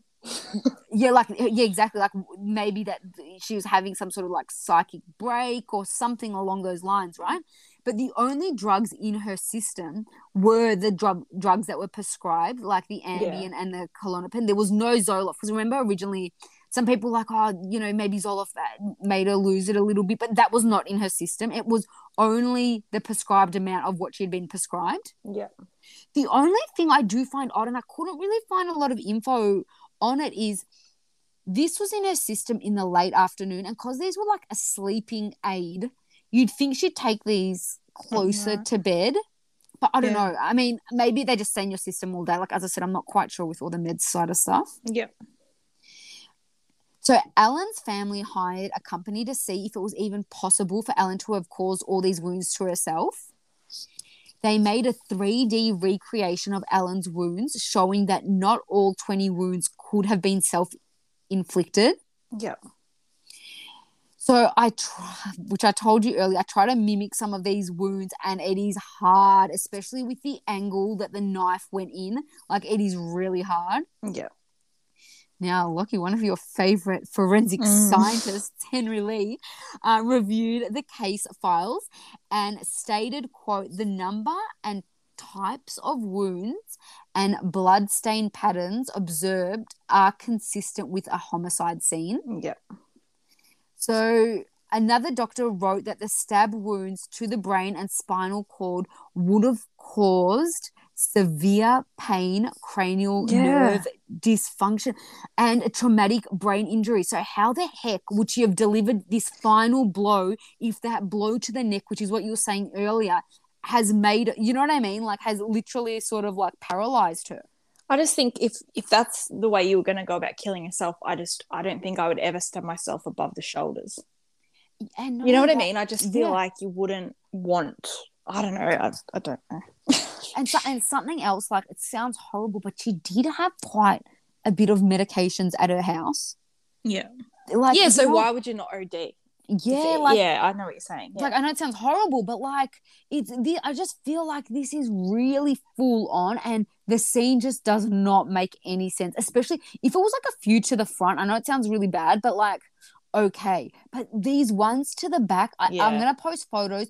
Yeah like yeah exactly. Like maybe that she was having some sort of like psychic break or something along those lines right? But the only drugs in her system were the drug drugs that were prescribed like the ambien and the Klonopin. there was no zoloft because remember originally some people were like oh you know maybe zoloft that made her lose it a little bit but that was not in her system. It was only the prescribed amount of what she'd been prescribed. Yeah. the only thing I do find odd, and I couldn't really find a lot of info on it, is this was in her system in the late afternoon. And because these were like a sleeping aid, you'd think she'd take these closer to bed. But I don't Yeah. know. I mean, maybe they just stay in your system all day. Like, as I said, I'm not quite sure with all the meds side of stuff. Yep. So Ellen's family hired a company to see if it was even possible for Ellen to have caused all these wounds to herself. They made a 3D recreation of Ellen's wounds, showing that not all 20 wounds could have been self inflicted. Yeah. So I try, which I told you earlier, I try to mimic some of these wounds, and it is hard, especially with the angle that the knife went in. Like it is really hard. Yep. Now, Lockie, one of your favorite forensic Mm. scientists, Henry Lee, uh, reviewed the case files and stated, quote, the number and types of wounds and blood stain patterns observed are consistent with a homicide scene. Yep. So another doctor wrote that the stab wounds to the brain and spinal cord would have caused severe pain, cranial Yeah. nerve dysfunction, and a traumatic brain injury. So, how the heck would she have delivered this final blow if that blow to the neck, which is what you were saying earlier, has made you know what I mean? Like, has literally sort of like paralyzed her. I just think if if that's the way you were going to go about killing yourself, I just I don't think I would ever stab myself above the shoulders. And You know what I mean? I just feel yeah. like you wouldn't want. I don't know. I, I don't know. And so, and something else like it sounds horrible but she did have quite a bit of medications at her house Yeah. like yeah. So know- why would you not OD? Yeah like yeah, I know what you're saying. Yeah. like i know it sounds horrible but like it's the i just feel like this is really full on and the scene just does not make any sense especially if it was like a few to the front i know it sounds really bad but like okay but these ones to the back I, i'm Yeah. gonna post photos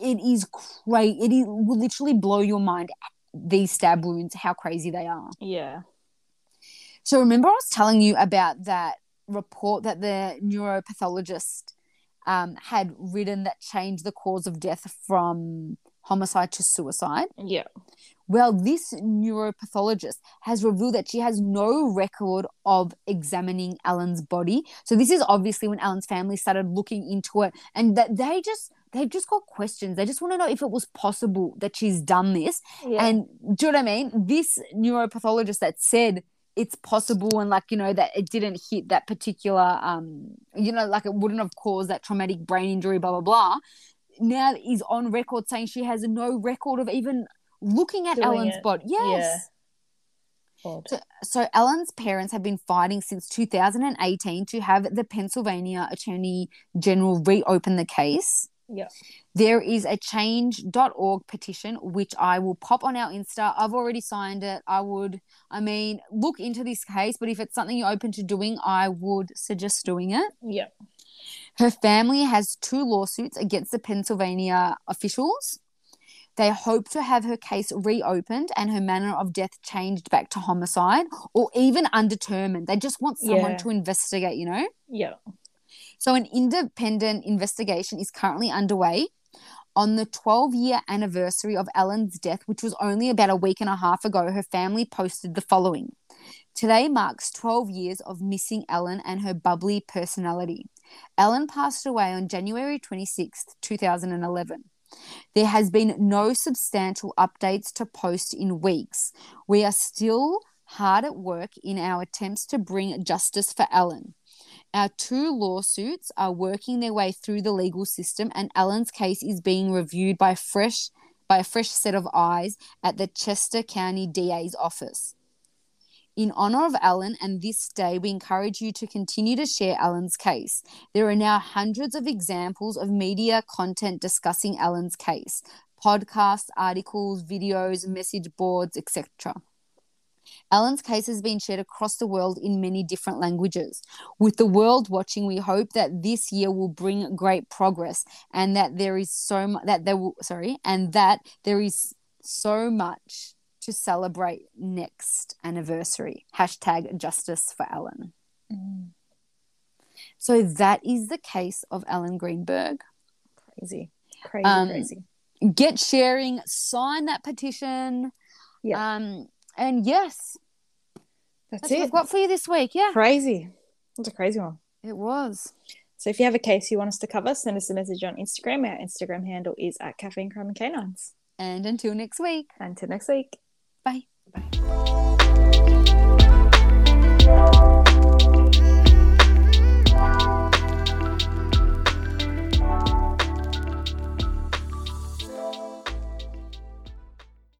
it is crazy it is, will literally blow your mind these stab wounds how crazy they are yeah. so remember I was telling you about that report that the neuropathologist um, had written that changed the cause of death from homicide to suicide? Yeah. Well, this neuropathologist has revealed that she has no record of examining Ellen's body. So this is obviously when Ellen's family started looking into it and that they just they've just got questions. They just want to know if it was possible that she's done this. Yeah. And do you know what I mean? This neuropathologist that said it's possible and like, you know, that it didn't hit that particular um, you know, like it wouldn't have caused that traumatic brain injury, blah blah blah. Now is on record saying she has no record of even looking at Doing Ellen's it. body. Yes. Odd. So, so Ellen's parents have been fighting since 2018 to have the Pennsylvania Attorney General reopen the case. Yeah. There is a change.org petition, which I will pop on our Insta. I've already signed it. I would, I mean, look into this case, but if it's something you're open to doing, I would suggest doing it. Yeah. Her family has two lawsuits against the Pennsylvania officials. They hope to have her case reopened and her manner of death changed back to homicide or even undetermined. They just want someone Yeah. to investigate, you know? Yeah. So, an independent investigation is currently underway. On the 12 year anniversary of Ellen's death, which was only about a week and a half ago, her family posted the following Today marks 12 years of missing Ellen and her bubbly personality. Ellen passed away on January 26th, 2011. There has been no substantial updates to post in weeks. We are still hard at work in our attempts to bring justice for Ellen. Our two lawsuits are working their way through the legal system, and Ellen's case is being reviewed by fresh by a fresh set of eyes at the Chester County DA's office. In honor of Ellen and this day, we encourage you to continue to share Ellen's case. There are now hundreds of examples of media content discussing Ellen's case podcasts, articles, videos, message boards, etc. Ellen's case has been shared across the world in many different languages. With the world watching, we hope that this year will bring great progress and that there is so much that there will sorry, and that there is so much to celebrate next anniversary. Hashtag justice for Ellen. So that is the case of Ellen Greenberg. Crazy. Crazy, Um, crazy. Get sharing, sign that petition. Yeah. Um, and yes, That's, that's what it. I've got for you this week. Yeah, Crazy. That's a crazy one. it was. So if you have a case you want us to cover, send us a message on Instagram. Our Instagram handle is at Caffeine Crime and Canines. And until next week. Until next week. Bye. Bye.